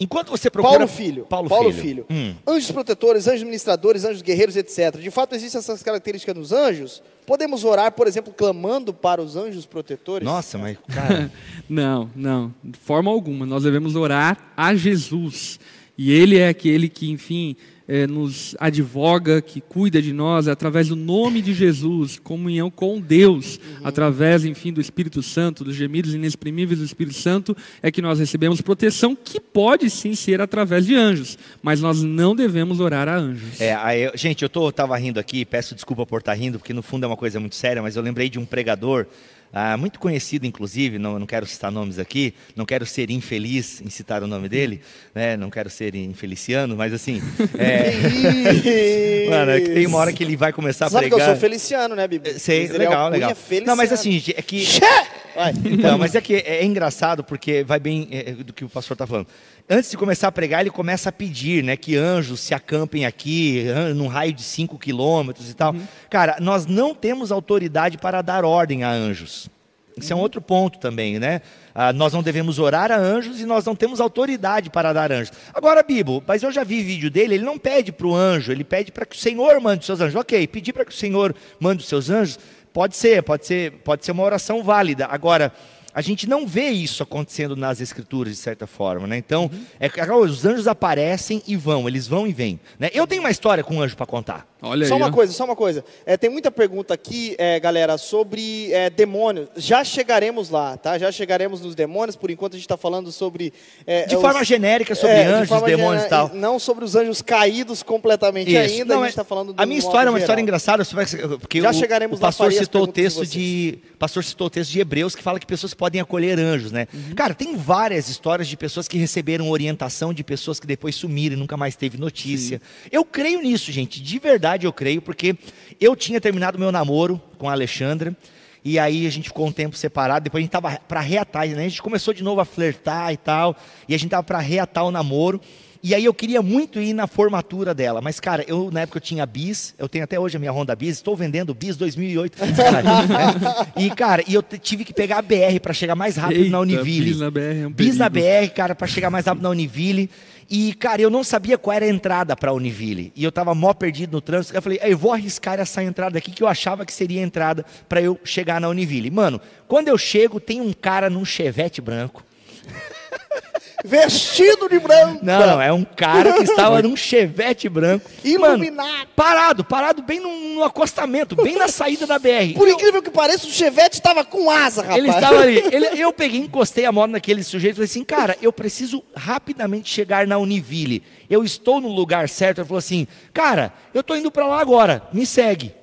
Enquanto você procura. Paulo Filho. Paulo, Paulo Filho. Filho. Hum. Anjos protetores, anjos ministradores, anjos guerreiros, etc. De fato, existem essas características nos anjos? Podemos orar, por exemplo, clamando para os anjos protetores? Nossa, mas. Cara... não, não. De forma alguma. Nós devemos orar a Jesus. E Ele é aquele que, enfim, é, nos advoga, que cuida de nós, é através do nome de Jesus, comunhão com Deus, uhum. através, enfim, do Espírito Santo, dos gemidos inexprimíveis do Espírito Santo, é que nós recebemos proteção, que pode sim ser através de anjos, mas nós não devemos orar a anjos. É, aí, gente, eu estava rindo aqui, peço desculpa por estar tá rindo, porque no fundo é uma coisa muito séria, mas eu lembrei de um pregador ah, muito conhecido, inclusive, não, não quero citar nomes aqui, não quero ser infeliz em citar o nome dele, né? não quero ser infeliciano, mas assim. É... Mano, é que tem uma hora que ele vai começar Sabe a pregar. que eu sou feliciano, né, Bibi? Sei, legal, legal. Não, mas assim, é que. Então, mas é que é, é engraçado porque vai bem é, do que o pastor está falando antes de começar a pregar, ele começa a pedir né, que anjos se acampem aqui, num raio de 5 quilômetros e tal. Uhum. Cara, nós não temos autoridade para dar ordem a anjos. Isso uhum. é um uhum. outro ponto também, né? Ah, nós não devemos orar a anjos e nós não temos autoridade para dar anjos. Agora, Bibo, mas eu já vi vídeo dele, ele não pede para o anjo, ele pede para que o Senhor mande os seus anjos. Ok, pedir para que o Senhor mande os seus anjos, pode ser, pode ser, pode ser uma oração válida. Agora, a gente não vê isso acontecendo nas escrituras de certa forma, né? Então, uhum. é, os anjos aparecem e vão, eles vão e vêm. Né? Eu tenho uma história com um anjo para contar. Olha só aí, uma ó. coisa, só uma coisa. É, tem muita pergunta aqui, é, galera, sobre é, demônios. Já chegaremos lá, tá? Já chegaremos nos demônios. Por enquanto a gente está falando sobre. É, de forma os, genérica sobre é, anjos, de demônios e tal. Não sobre os anjos caídos completamente Isso. ainda. Não, a gente está falando. A minha história é uma história engraçada, porque já o, chegaremos o pastor citou o texto de, de, pastor citou o texto de Hebreus que fala que pessoas podem acolher anjos, né? Uhum. Cara, tem várias histórias de pessoas que receberam orientação de pessoas que depois sumiram e nunca mais teve notícia. Sim. Eu creio nisso, gente. De verdade eu creio, porque eu tinha terminado meu namoro com a Alexandra, e aí a gente ficou um tempo separado, depois a gente estava para reatar, né? a gente começou de novo a flertar e tal, e a gente estava para reatar o namoro, e aí eu queria muito ir na formatura dela, mas cara, eu na época eu tinha bis, eu tenho até hoje a minha Honda Bis, estou vendendo bis 2008. né? E cara, e eu tive que pegar a BR para chegar mais rápido Eita, na Univille. Bis na BR, é um bis na BR, cara, para chegar mais rápido na Univille. E, cara, eu não sabia qual era a entrada para Univille. E eu estava mó perdido no trânsito. Eu falei, eu vou arriscar essa entrada aqui que eu achava que seria a entrada para eu chegar na Univille. Mano, quando eu chego, tem um cara num chevette branco. vestido de branco. Não, não, é um cara que estava num chevette branco. Iluminado. Mano, parado, parado bem no, no, acostamento, bem na saída da BR. Por eu, incrível que pareça, o chevette estava com asa, rapaz. Ele estava ali. Ele, eu peguei, encostei a moto naquele sujeito e falei assim, cara, eu preciso rapidamente chegar na Univille. Eu estou no lugar certo. Ele falou assim, cara, eu estou indo para lá agora, me segue.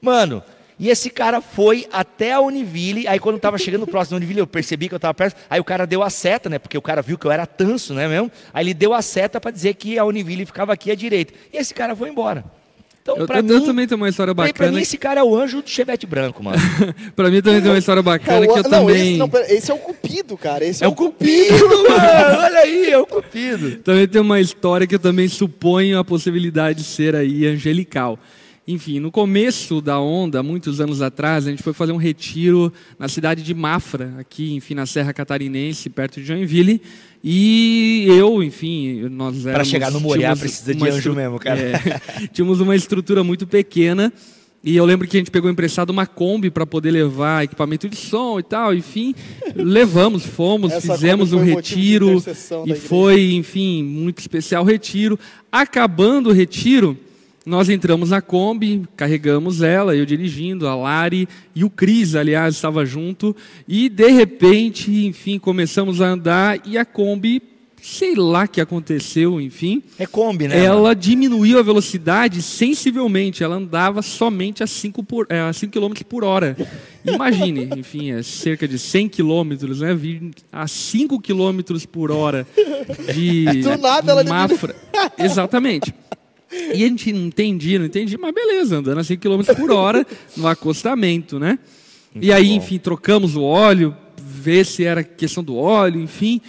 Mano, e esse cara foi até a Univille. Aí quando estava chegando próximo da Univille, eu percebi que eu estava perto. Aí o cara deu a seta, né? Porque o cara viu que eu era tanso, né mesmo? Aí ele deu a seta para dizer que a Univille ficava aqui à direita. E esse cara foi embora. Então, eu, eu mim, também tenho uma história bacana. Pra mim, esse cara é o anjo do chevette branco, mano. pra mim também tem uma história bacana é, que eu não, também. Esse, não, esse, é o Cupido, cara. Esse é, é o Cupido, mano. Olha aí, é o Cupido. Também tem uma história que eu também suponho a possibilidade de ser aí angelical. Enfim, no começo da onda, muitos anos atrás, a gente foi fazer um retiro na cidade de Mafra, aqui, enfim, na Serra Catarinense, perto de Joinville. E eu, enfim, nós éramos... Para chegar no Moriá precisa de anjo mesmo, cara. É, tínhamos uma estrutura muito pequena. E eu lembro que a gente pegou emprestado uma Kombi para poder levar equipamento de som e tal. Enfim, levamos, fomos, Essa fizemos um retiro. E foi, enfim, muito especial o retiro. Acabando o retiro nós entramos na Kombi, carregamos ela, eu dirigindo, a Lari e o Cris, aliás, estava junto, e de repente, enfim, começamos a andar e a Kombi sei lá o que aconteceu, enfim. É Kombi, né? Ela diminuiu a velocidade sensivelmente. Ela andava somente a 5 por, é, a 5 km por hora. Imagine, enfim, é cerca de 100 km, né? A 5 km por hora de Do nada ela Mafra. Exatamente. E a gente não entendia, não entendia, mas beleza, andando a 5 km por hora no acostamento, né? Muito e aí, bom. enfim, trocamos o óleo, ver se era questão do óleo, enfim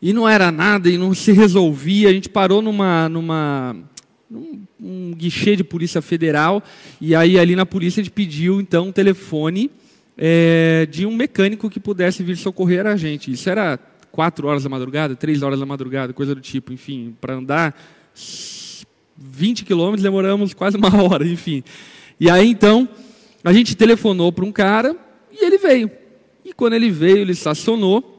e não era nada, e não se resolvia. A gente parou numa, numa num um guichê de polícia federal, e aí ali na polícia a gente pediu então um telefone é, de um mecânico que pudesse vir socorrer a gente. Isso era quatro horas da madrugada, três horas da madrugada, coisa do tipo, enfim, para andar 20 quilômetros demoramos quase uma hora, enfim. E aí então a gente telefonou para um cara e ele veio. E quando ele veio, ele estacionou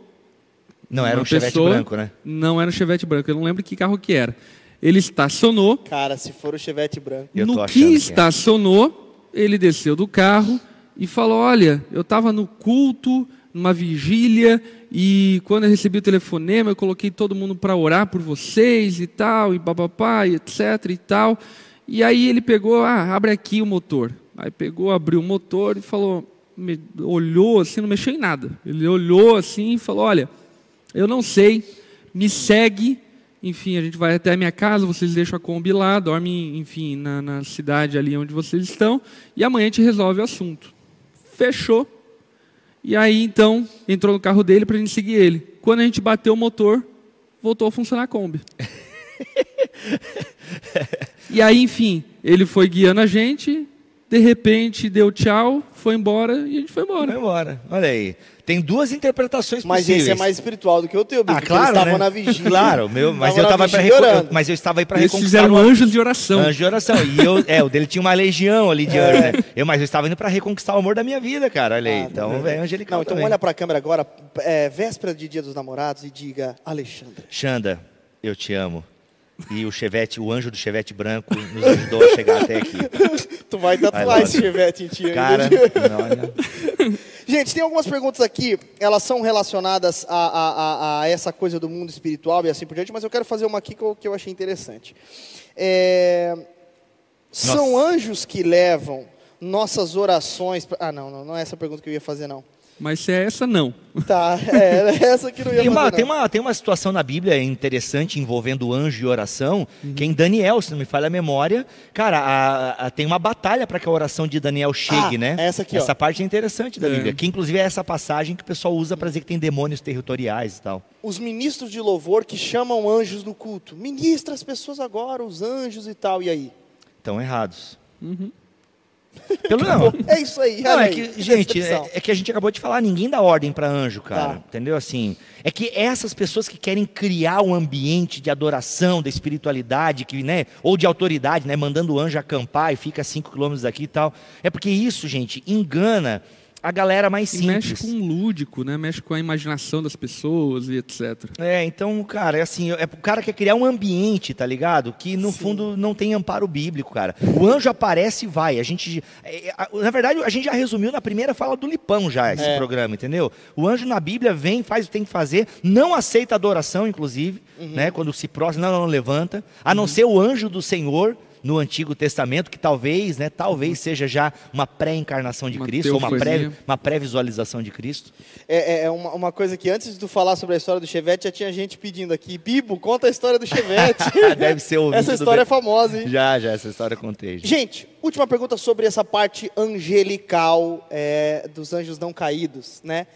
não era um Chevette pessoa, branco, né? Não era um Chevette branco, eu não lembro que carro que era. Ele estacionou. Cara, se for o Chevette branco. no que, que estacionou, é. ele desceu do carro e falou: Olha, eu estava no culto, numa vigília, e quando eu recebi o telefonema, eu coloquei todo mundo para orar por vocês e tal, e papapá, e etc e tal. E aí ele pegou, ah, abre aqui o motor. Aí pegou, abriu o motor e falou, me, olhou assim, não mexeu em nada. Ele olhou assim e falou: Olha eu não sei, me segue, enfim, a gente vai até a minha casa, vocês deixam a Kombi lá, dormem, enfim, na, na cidade ali onde vocês estão, e amanhã a gente resolve o assunto. Fechou. E aí, então, entrou no carro dele para a gente seguir ele. Quando a gente bateu o motor, voltou a funcionar a Kombi. e aí, enfim, ele foi guiando a gente, de repente deu tchau, foi embora e a gente foi embora. Foi embora, olha aí. Tem duas interpretações mas possíveis. Mas esse é mais espiritual do que o teu, ah, claro, eles né? na vigília. Claro, meu, mas eu estava para mas eu estava aí para reconquistar. fizeram anjos de oração. Anjos de oração. E eu, é, o dele tinha uma legião ali de é. anjos, né? Eu, mas eu estava indo para reconquistar o amor da minha vida, cara. Olha aí. Ah, então, velho, angelical Não, então também. olha para a câmera agora, é, véspera de Dia dos Namorados e diga, Alexandre. Xanda, eu te amo. E o Chevette, o anjo do Chevette branco nos ajudou a chegar até aqui. tu vai tatuar esse Chevette em ti Cara, olha. Gente, tem algumas perguntas aqui, elas são relacionadas a, a, a, a, essa coisa do mundo espiritual e assim por diante, mas eu quero fazer uma aqui que eu, que eu achei interessante. É, são anjos que levam nossas orações. Pra, ah, não, não, não é essa pergunta que eu ia fazer, não. Mas se é essa, não. Tá, é, essa que não ia tem uma, fazer, tem uma Tem uma situação na Bíblia interessante envolvendo anjo e oração, uhum. que é em Daniel, se não me falha a memória, cara, a, a, tem uma batalha para que a oração de Daniel chegue, ah, né? Essa aqui, Essa ó. parte é interessante da é. Bíblia, que inclusive é essa passagem que o pessoal usa para dizer que tem demônios territoriais e tal. Os ministros de louvor que chamam anjos no culto. Ministra as pessoas agora, os anjos e tal, e aí? Estão errados. Uhum. Pelo não. É isso aí. Não, é que, gente, é, é, que a gente acabou de falar, ninguém dá ordem para anjo, cara. Tá. Entendeu? Assim, é que essas pessoas que querem criar um ambiente de adoração, da espiritualidade, que, né, ou de autoridade, né, mandando o anjo acampar e fica a 5 quilômetros daqui e tal. É porque isso, gente, engana a galera mais simples. E mexe com o lúdico, né? Mexe com a imaginação das pessoas e etc. É, então, cara, é assim, é o cara quer criar um ambiente, tá ligado? Que no Sim. fundo não tem amparo bíblico, cara. O anjo aparece e vai. A gente, é, é, na verdade, a gente já resumiu na primeira fala do Lipão já esse é. programa, entendeu? O anjo na Bíblia vem, faz o que tem que fazer, não aceita adoração, inclusive, uhum. né? Quando se prostra, não, não levanta, a não uhum. ser o anjo do Senhor no Antigo Testamento, que talvez, né, talvez seja já uma pré-encarnação de uma Cristo, ou uma, pré, uma pré-visualização de Cristo. É, é, é uma, uma, coisa que antes de tu falar sobre a história do Chevette, já tinha gente pedindo aqui, Bibo, conta a história do Chevette. Deve ser o Essa história é famosa, hein? Já, já, essa história eu contei. Já. Gente, última pergunta sobre essa parte angelical é, dos anjos não caídos, né?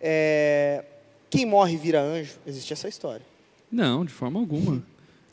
É, quem morre vira anjo? Existe essa história? Não, de forma alguma.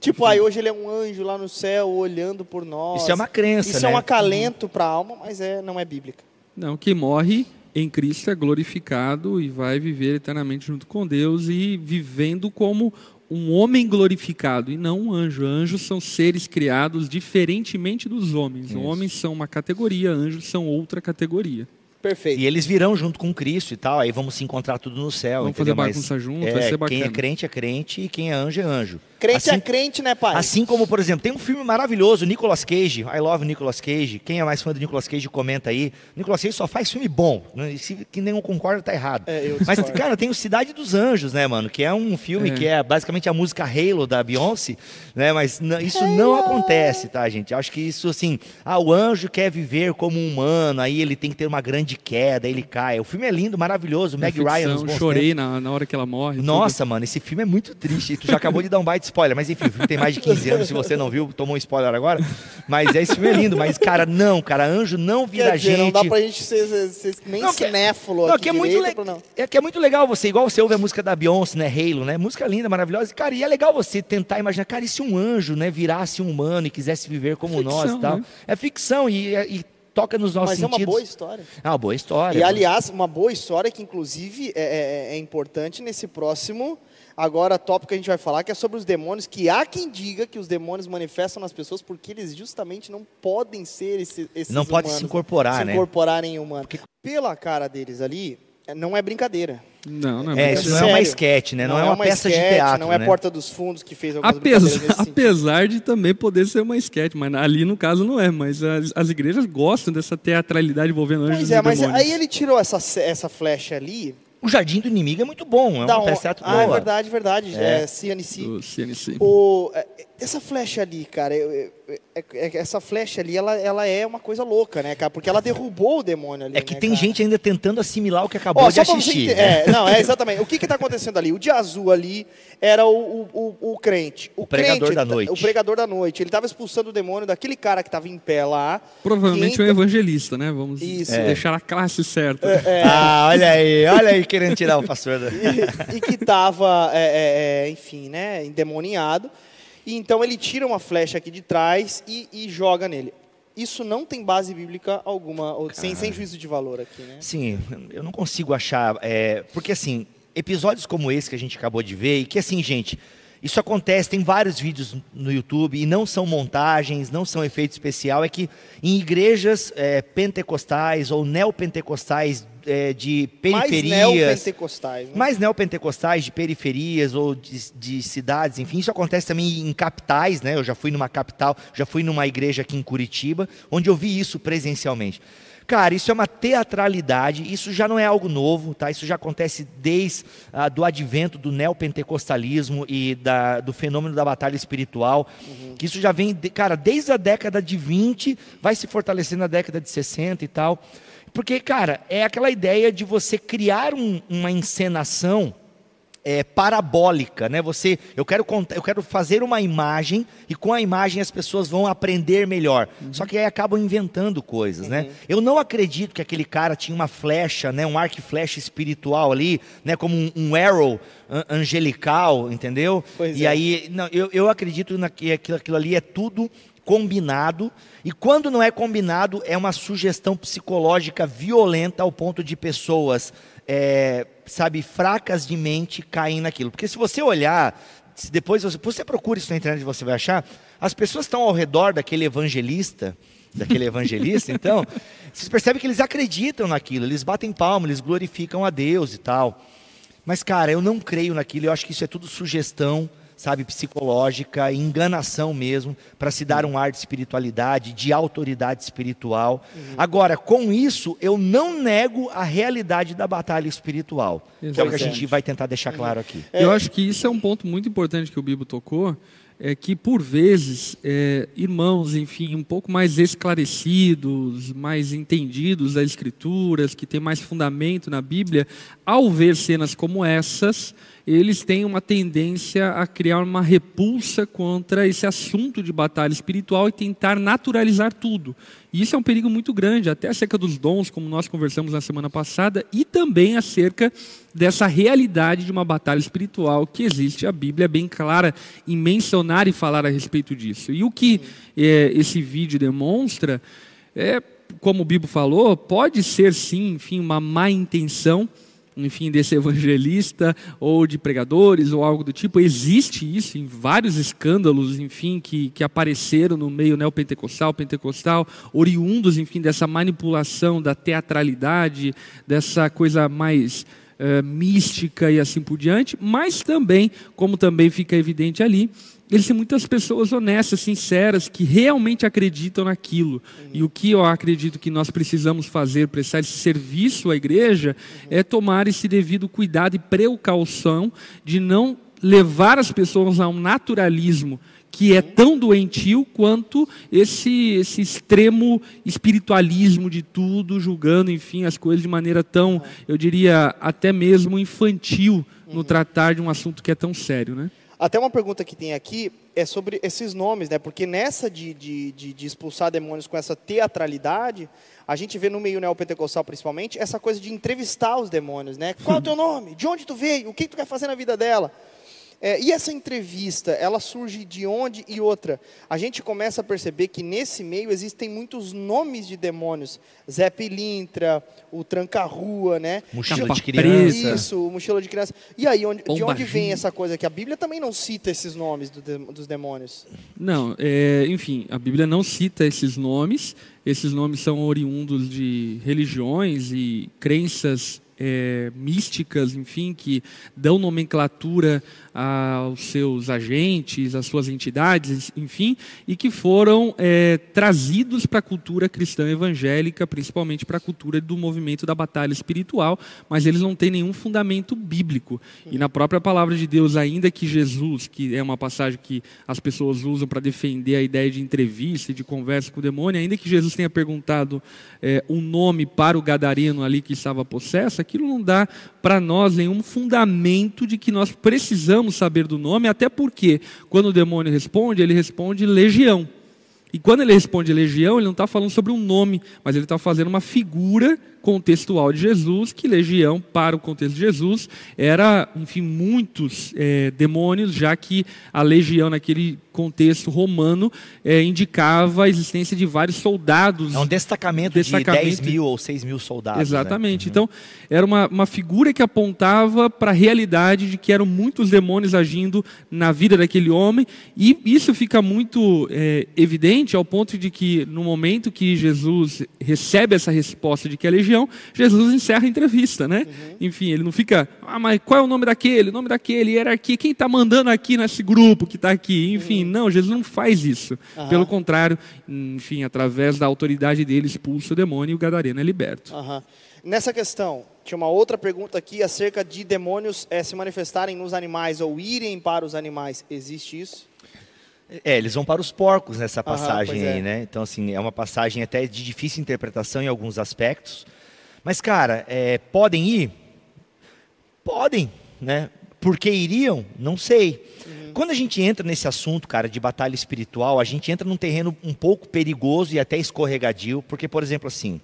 Tipo, aí hoje ele é um anjo lá no céu olhando por nós. Isso é uma crença, Isso né? é um acalento para a alma, mas é, não é bíblica. Não, quem morre em Cristo é glorificado e vai viver eternamente junto com Deus e vivendo como um homem glorificado e não um anjo. Anjos são seres criados diferentemente dos homens. Isso. Homens são uma categoria, anjos são outra categoria. Perfeito. E eles virão junto com Cristo e tal, aí vamos se encontrar tudo no céu. Vamos entendeu? fazer bagunça Mas, junto, é, vai ser bacana. Quem é crente é crente e quem é anjo é anjo. Crente assim, é crente, né, pai? Assim como, por exemplo, tem um filme maravilhoso, Nicolas Cage, I Love Nicolas Cage. Quem é mais fã do Nicolas Cage, comenta aí. Nicolas Cage só faz filme bom. Né? Se que nenhum concorda, tá errado. É, Mas, cara, tem o Cidade dos Anjos, né, mano? Que é um filme é. que é basicamente a música Halo da Beyoncé, né? Mas isso Halo. não acontece, tá, gente? Acho que isso, assim, ah, o anjo quer viver como um humano, aí ele tem que ter uma grande queda, ele cai. O filme é lindo, maravilhoso. Meg Ryan. Eu chorei na, na hora que ela morre. Nossa, tudo. mano, esse filme é muito triste. Tu já acabou de dar um baita spoiler, mas enfim, o filme tem mais de 15 anos, se você não viu, tomou um spoiler agora. Mas esse filme é lindo, mas, cara, não, cara, anjo não vira Quer dizer, gente. Não dá pra gente ser, ser nem não, cinéfilo não, aqui que é muito le... não. É que é muito legal você, igual você ouve a música da Beyoncé, né? Halo, né? Música linda, maravilhosa. E, cara, e é legal você tentar imaginar, cara, e se um anjo, né, virasse um humano e quisesse viver como ficção, nós e tal? Né? É ficção e, e toca nos nossos Mas sentidos. Mas é uma boa história. É uma boa história. E, aliás, uma boa história que, inclusive, é, é, é importante nesse próximo agora tópico que a gente vai falar, que é sobre os demônios, que há quem diga que os demônios manifestam nas pessoas porque eles justamente não podem ser esse, esses Não podem se incorporar, se né? Se incorporarem em humano. Porque... Pela cara deles ali, não é brincadeira. Não, não é, é Isso não é uma sketch, né? Não, não é, uma, uma peça sketch, de teatro. Não é né? Porta dos Fundos que fez algumas apesar, apesar de também poder ser uma sketch, mas ali no caso não é. Mas as, as igrejas gostam dessa teatralidade envolvendo anjos pois é, mas aí ele tirou essa, essa flecha ali o Jardim do Inimigo é muito bom, é uma peça teatro Ah, é verdade, verdade. É, é CNC. O CNC. O, é, essa flecha ali, cara, eu, eu, é, é, essa flecha ali, ela, ela é uma coisa louca, né, cara? Porque ela derrubou o demônio ali. É que né, tem cara? gente ainda tentando assimilar o que acabou Ó, de assistir. Né? É, não, é exatamente. O que está acontecendo ali? O de azul ali era o, o, o, o crente. O, o pregador crente, da noite. O pregador da noite. Ele estava expulsando o demônio daquele cara que estava em pé lá. Provavelmente entra... um evangelista, né? Vamos Isso. deixar a classe certa. É, é. ah, olha aí, olha aí querendo tirar o pastor. Da... e, e que estava, é, enfim, né, endemoniado. E então ele tira uma flecha aqui de trás e, e joga nele. Isso não tem base bíblica alguma, sem, sem juízo de valor aqui, né? Sim, eu não consigo achar. É, porque assim, episódios como esse que a gente acabou de ver, e que assim, gente, isso acontece, tem vários vídeos no YouTube, e não são montagens, não são efeito especial, é que em igrejas é, pentecostais ou neopentecostais é, de periferias. Mais neopentecostais. Né? Mais neopentecostais de periferias ou de, de, cidades, enfim. Isso acontece também em capitais, né? Eu já fui numa capital, já fui numa igreja aqui em Curitiba, onde eu vi isso presencialmente. Cara, isso é uma teatralidade, isso já não é algo novo, tá? Isso já acontece desde ah, do advento do neopentecostalismo e da, do fenômeno da batalha espiritual. Uhum. Que isso já vem, de, cara, desde a década de 20, vai se fortalecendo na década de 60 e tal. Porque, cara, é aquela ideia de você criar um, uma encenação é, parabólica, né? Você, eu quero contar, eu quero fazer uma imagem e com a imagem as pessoas vão aprender melhor. Uhum. Só que aí acabam inventando coisas, né? uhum. né? Eu não acredito que aquele cara tinha uma flecha, né? Um arco e flecha espiritual ali, né? Como um, um arrow angelical, entendeu? Pois e é. aí, não, eu, eu acredito que aquilo, aquilo ali é tudo combinado, e quando não é combinado, é uma sugestão psicológica violenta ao ponto de pessoas, é, sabe, fracas de mente caem naquilo. Porque se você olhar, se depois você, você procura isso na internet, você vai achar, as pessoas estão ao redor daquele evangelista, daquele evangelista, então, vocês percebem que eles acreditam naquilo, eles batem palma, eles glorificam a Deus e tal. Mas, cara, eu não creio naquilo, eu acho que isso é tudo sugestão sabe, psicológica, enganação mesmo, para se dar um ar de espiritualidade, de autoridade espiritual. Uhum. Agora, com isso, eu não nego a realidade da batalha espiritual, Exatamente. que é o que a gente vai tentar deixar claro aqui. É. Eu acho que isso é um ponto muito importante que o Bibo tocou, é que por vezes é, irmãos, enfim, um pouco mais esclarecidos, mais entendidos das escrituras, que têm mais fundamento na Bíblia, ao ver cenas como essas, eles têm uma tendência a criar uma repulsa contra esse assunto de batalha espiritual e tentar naturalizar tudo. E isso é um perigo muito grande, até acerca dos dons, como nós conversamos na semana passada, e também acerca dessa realidade de uma batalha espiritual que existe. A Bíblia é bem clara em mencionar e falar a respeito disso. E o que é, esse vídeo demonstra é, como o Bíblia falou, pode ser sim, enfim, uma má intenção enfim, desse evangelista ou de pregadores ou algo do tipo. Existe isso em vários escândalos, enfim, que, que apareceram no meio neopentecostal, pentecostal, oriundos, enfim, dessa manipulação, da teatralidade, dessa coisa mais uh, mística e assim por diante, mas também, como também fica evidente ali, eles são muitas pessoas honestas, sinceras, que realmente acreditam naquilo. Uhum. E o que eu acredito que nós precisamos fazer, prestar esse serviço à igreja, uhum. é tomar esse devido cuidado e precaução de não levar as pessoas a um naturalismo que é tão doentio quanto esse, esse extremo espiritualismo de tudo, julgando, enfim, as coisas de maneira tão, eu diria, até mesmo infantil no uhum. tratar de um assunto que é tão sério, né? Até uma pergunta que tem aqui é sobre esses nomes, né? Porque nessa de, de, de, de expulsar demônios com essa teatralidade, a gente vê no meio neopentecostal principalmente essa coisa de entrevistar os demônios, né? Qual é o teu nome? De onde tu veio? O que tu quer fazer na vida dela? É, e essa entrevista, ela surge de onde e outra? A gente começa a perceber que nesse meio existem muitos nomes de demônios. Zé Pilintra, o Tranca-Rua, né? Mochila de criança. Isso, mochila de criança. E aí, onde, de onde vem essa coisa? Que a Bíblia também não cita esses nomes do, dos demônios. Não, é, enfim, a Bíblia não cita esses nomes. Esses nomes são oriundos de religiões e crenças é, místicas, enfim, que dão nomenclatura aos seus agentes, às suas entidades, enfim, e que foram é, trazidos para a cultura cristã evangélica, principalmente para a cultura do movimento da batalha espiritual, mas eles não têm nenhum fundamento bíblico. E na própria palavra de Deus, ainda que Jesus, que é uma passagem que as pessoas usam para defender a ideia de entrevista e de conversa com o demônio, ainda que Jesus tenha perguntado é, um nome para o gadareno ali que estava possesso, aquilo não dá para nós nenhum fundamento de que nós precisamos saber do nome, até porque quando o demônio responde, ele responde legião. E quando ele responde legião, ele não está falando sobre um nome, mas ele está fazendo uma figura contextual de Jesus, que legião, para o contexto de Jesus, era, enfim, muitos é, demônios, já que a legião naquele contexto romano é, indicava a existência de vários soldados. É um destacamento, destacamento de 10 mil ou 6 mil soldados. Né? Exatamente. Né? Então, era uma, uma figura que apontava para a realidade de que eram muitos demônios agindo na vida daquele homem, e isso fica muito é, evidente ao ponto de que, no momento que Jesus recebe essa resposta de que a legião, Jesus encerra a entrevista, né? Uhum. Enfim, ele não fica, ah, mas qual é o nome daquele, o nome daquele, hierarquia, quem está mandando aqui nesse grupo que está aqui? Enfim, não, Jesus não faz isso. Uhum. Pelo contrário, enfim, através da autoridade dele, expulsa o demônio e o gadareno é liberto. Uhum. Nessa questão, tinha uma outra pergunta aqui acerca de demônios é, se manifestarem nos animais ou irem para os animais. Existe isso? É, eles vão para os porcos nessa passagem aí, é. né? Então, assim, é uma passagem até de difícil interpretação em alguns aspectos. Mas, cara, é, podem ir? Podem, né? Por que iriam? Não sei. Uhum. Quando a gente entra nesse assunto, cara, de batalha espiritual, a gente entra num terreno um pouco perigoso e até escorregadio, porque, por exemplo, assim,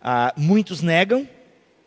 ah, muitos negam,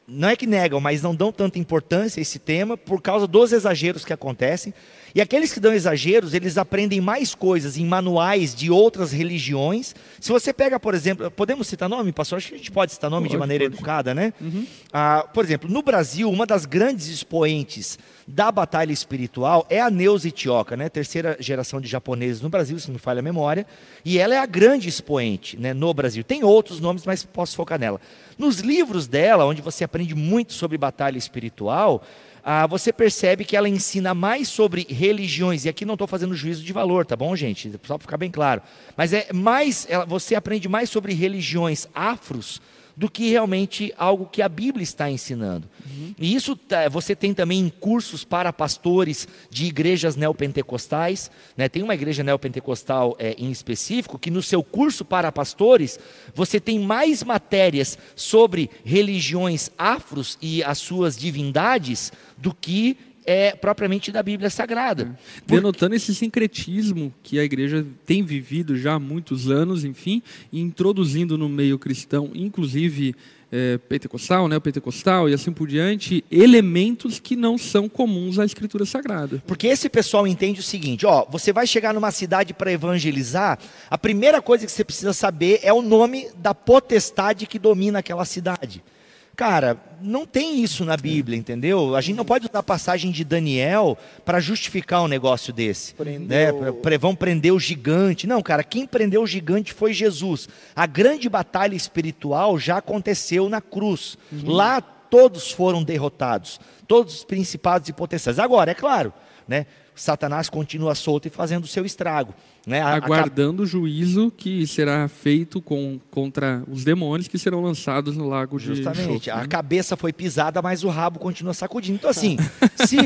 não é que negam, mas não dão tanta importância a esse tema por causa dos exageros que acontecem. E aqueles que dão exageros, eles aprendem mais coisas em manuais de outras religiões. Se você pega, por exemplo, podemos citar nome, pastor? Acho que a gente pode citar nome pode, de maneira pode. educada, né? Uhum. Ah, por exemplo, no Brasil, uma das grandes expoentes da batalha espiritual é a Neuza Itioca, né? Terceira geração de japoneses no Brasil, se não me falha a memória. E ela é a grande expoente né, no Brasil. Tem outros nomes, mas posso focar nela. Nos livros dela, onde você aprende muito sobre batalha espiritual, ah, você percebe que ela ensina mais sobre religiões, e aqui não estou fazendo juízo de valor, tá bom, gente? Só para ficar bem claro. Mas é mais, ela, você aprende mais sobre religiões afros do que realmente algo que a Bíblia está ensinando. Uhum. E isso tá, você tem também em cursos para pastores de igrejas neopentecostais. Né? Tem uma igreja neopentecostal é, em específico que no seu curso para pastores você tem mais matérias sobre religiões afros e as suas divindades do que é propriamente da Bíblia Sagrada. É. Denotando esse sincretismo que a igreja tem vivido já há muitos anos, enfim, e introduzindo no meio cristão, inclusive é, pentecostal, né, pentecostal e assim por diante, elementos que não são comuns à Escritura Sagrada. Porque esse pessoal entende o seguinte: ó, você vai chegar numa cidade para evangelizar, a primeira coisa que você precisa saber é o nome da potestade que domina aquela cidade. Cara, não tem isso na Bíblia, entendeu? A gente não pode usar a passagem de Daniel para justificar um negócio desse. Prendeu... Né? Vão prender o gigante. Não, cara, quem prendeu o gigante foi Jesus. A grande batalha espiritual já aconteceu na cruz. Uhum. Lá todos foram derrotados, todos os principados e potestades. Agora, é claro, né? Satanás continua solto e fazendo o seu estrago. Né? A, Aguardando a... o juízo que será feito com, contra os demônios que serão lançados no lago de Justamente. a né? cabeça foi pisada, mas o rabo continua sacudindo. Então, assim, se.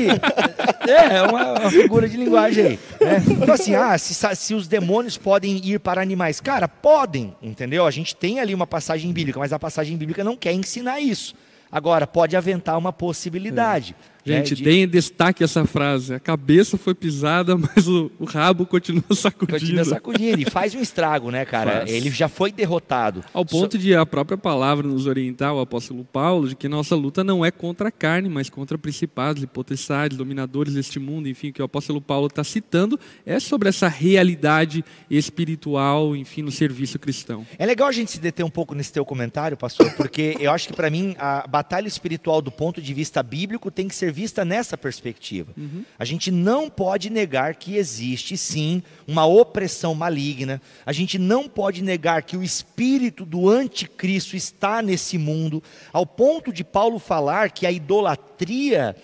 é, é uma, uma, figura de linguagem aí. Né? Então, assim, ah, se, se os demônios podem ir para animais. Cara, podem, entendeu? A gente tem ali uma passagem bíblica, mas a passagem bíblica não quer ensinar isso. Agora, pode aventar uma possibilidade. É. Gente, é, de... destaque essa frase. A cabeça foi pisada, mas o, o rabo continua sacudindo. Continua sacudindo. E faz um estrago, né, cara? Faz. Ele já foi derrotado. Ao ponto so... de a própria palavra nos orientar, o apóstolo Paulo, de que nossa luta não é contra a carne, mas contra principados, potestades, dominadores deste mundo, enfim, que o apóstolo Paulo está citando, é sobre essa realidade espiritual, enfim, no serviço cristão. É legal a gente se deter um pouco nesse teu comentário, pastor, porque eu acho que para mim a batalha espiritual do ponto de vista bíblico tem que ser vista nessa perspectiva. Uhum. A gente não pode negar que existe sim uma opressão maligna, a gente não pode negar que o espírito do anticristo está nesse mundo, ao ponto de Paulo falar que a idolatria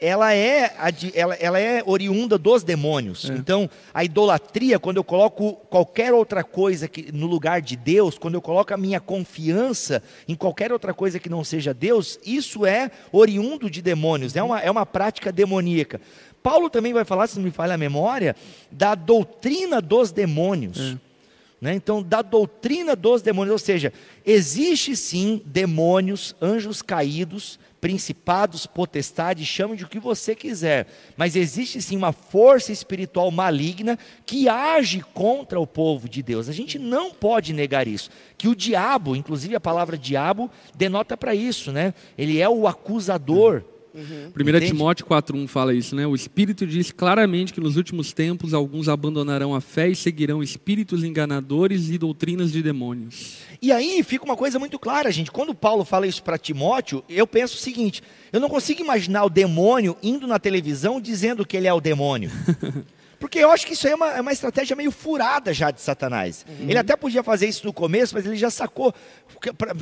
ela é, ela, ela é oriunda dos demônios. É. Então, a idolatria, quando eu coloco qualquer outra coisa que, no lugar de Deus, quando eu coloco a minha confiança em qualquer outra coisa que não seja Deus, isso é oriundo de demônios, é uma, é uma prática demoníaca. Paulo também vai falar, se não me falha a memória, da doutrina dos demônios. É. Né? Então, da doutrina dos demônios, ou seja, existe sim demônios, anjos caídos, principados, potestades, chame de o que você quiser, mas existe sim uma força espiritual maligna que age contra o povo de Deus. A gente não pode negar isso. Que o diabo, inclusive a palavra diabo, denota para isso, né? Ele é o acusador. Uhum. 1 Timóteo 4,1 fala isso, né? O Espírito diz claramente que nos últimos tempos alguns abandonarão a fé e seguirão espíritos enganadores e doutrinas de demônios. E aí fica uma coisa muito clara, gente. Quando Paulo fala isso para Timóteo, eu penso o seguinte: eu não consigo imaginar o demônio indo na televisão dizendo que ele é o demônio. Porque eu acho que isso aí é uma, é uma estratégia meio furada já de Satanás. Uhum. Ele até podia fazer isso no começo, mas ele já sacou.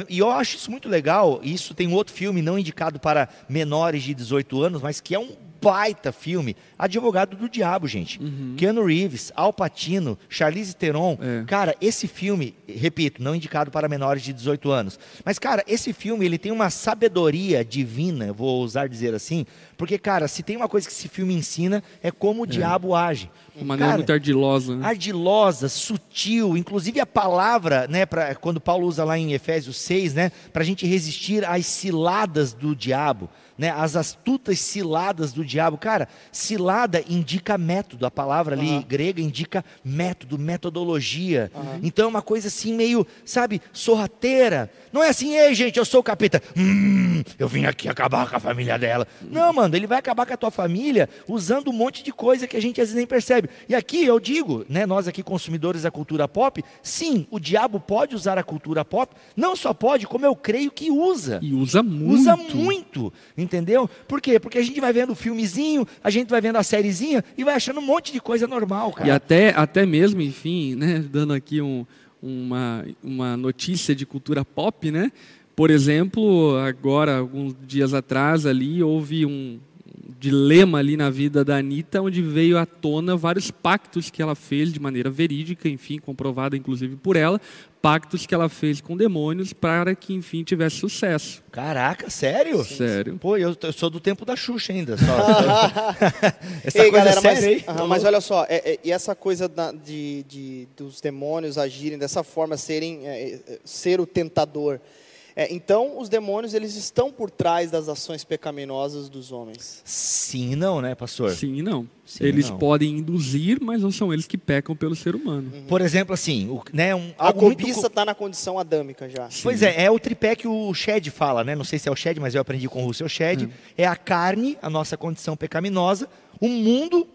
E eu acho isso muito legal. Isso tem um outro filme não indicado para menores de 18 anos, mas que é um baita filme. Advogado do Diabo, gente. Uhum. Keanu Reeves, Al Pacino, Charlize Theron. É. Cara, esse filme, repito, não indicado para menores de 18 anos. Mas, cara, esse filme ele tem uma sabedoria divina, vou ousar dizer assim, porque, cara, se tem uma coisa que esse filme ensina é como o é. diabo age. De maneira cara, muito ardilosa. Né? Ardilosa, sutil. Inclusive a palavra, né, pra, quando Paulo usa lá em Efésios 6, né, para a gente resistir às ciladas do diabo né, as astutas ciladas do diabo. Cara, cilada indica método, a palavra ali uhum. grega indica método, metodologia. Uhum. Então é uma coisa assim meio, sabe, sorrateira. Não é assim, ei gente, eu sou o capeta. Hum, eu vim aqui acabar com a família dela. Não, mano, ele vai acabar com a tua família usando um monte de coisa que a gente às vezes nem percebe. E aqui eu digo, né, nós aqui consumidores da cultura pop, sim, o diabo pode usar a cultura pop, não só pode, como eu creio que usa. E usa muito. Usa muito. Entendeu? Por quê? Porque a gente vai vendo o filmezinho, a gente vai vendo a sériezinha e vai achando um monte de coisa normal, cara. E até, até mesmo, enfim, né, dando aqui um, uma, uma notícia de cultura pop, né? Por exemplo, agora, alguns dias atrás ali, houve um, dilema ali na vida da Anitta, onde veio à tona vários pactos que ela fez de maneira verídica, enfim, comprovada inclusive por ela, pactos que ela fez com demônios para que, enfim, tivesse sucesso. Caraca, sério? Sério. Pô, eu, eu sou do tempo da Xuxa ainda. Só. essa Ei, coisa galera, séria mas, aí. mas olha só, é, é, e essa coisa da, de, de, dos demônios agirem dessa forma, serem, é, é ser o tentador. É, então, os demônios eles estão por trás das ações pecaminosas dos homens. Sim e não, né, pastor? Sim e não. Sim, eles não. podem induzir, mas não são eles que pecam pelo ser humano. Uhum. Por exemplo, assim, o, né, um, a cobiça está muito... na condição adâmica já. Sim. Pois é, é o tripé que o Shed fala, né? Não sei se é o Shed, mas eu aprendi com o Russell Shed. É. é a carne, a nossa condição pecaminosa, o mundo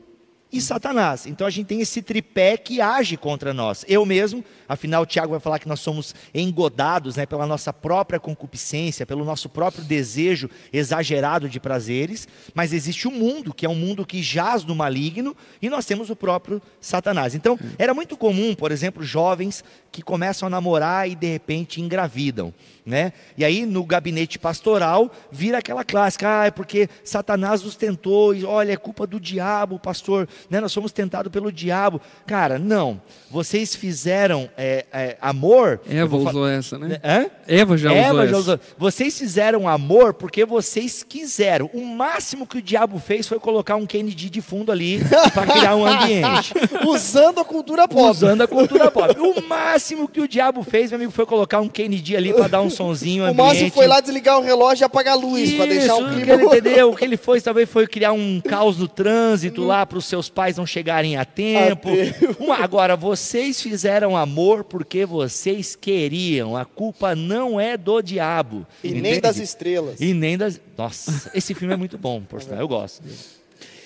e Satanás. Então a gente tem esse tripé que age contra nós. Eu mesmo, afinal, Tiago vai falar que nós somos engodados né, pela nossa própria concupiscência, pelo nosso próprio desejo exagerado de prazeres, mas existe o um mundo, que é um mundo que jaz no maligno, e nós temos o próprio Satanás. Então, era muito comum, por exemplo, jovens que começam a namorar e de repente engravidam. Né? E aí no gabinete pastoral vira aquela clássica, ah, é porque Satanás nos tentou, e olha, é culpa do diabo, pastor, né? nós somos tentados pelo diabo. Cara, não, vocês fizeram é, é, amor. Eva usou essa, né? Hã? Eva já Eva usou já essa. Usou. Vocês fizeram amor porque vocês quiseram. O máximo que o diabo fez foi colocar um Kennedy de fundo ali para criar um ambiente. Usando a cultura pop. Usando a cultura pop. O máximo que o diabo fez, meu amigo, foi colocar um Kennedy ali para dar um sonzinho ambiente. O Márcio foi lá desligar o relógio e apagar a luz para deixar o clima. Que ele entendeu? O que ele foi talvez foi criar um caos no trânsito lá para os seus pais não chegarem a tempo. Uma, agora vocês fizeram amor porque vocês queriam. A culpa não é do diabo. E Entende? nem das estrelas. E nem das. Nossa, esse filme é muito bom, por sinal. Eu gosto.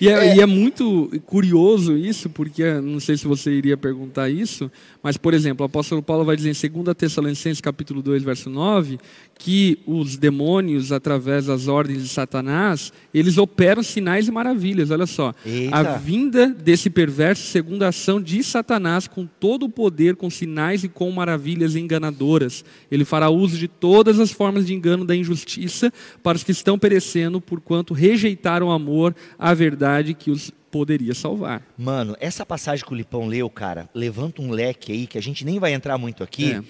E é, é. e é, muito curioso isso, porque não sei se você iria perguntar isso, mas, por exemplo, o apóstolo Paulo vai dizer em 2 Tessalonicenses capítulo 2, verso 9, que os demônios, através das ordens de Satanás, eles operam sinais e maravilhas. Olha só, Eita. a vinda desse perverso segundo a ação de Satanás com todo o poder, com sinais e com maravilhas enganadoras. Ele fará uso de todas as formas de engano da injustiça para os que estão perecendo, porquanto rejeitaram o amor, a verdade que os poderia salvar. Mano, essa passagem que o Lipão leu, cara, levanta um leque aí que a gente nem vai entrar muito aqui. É.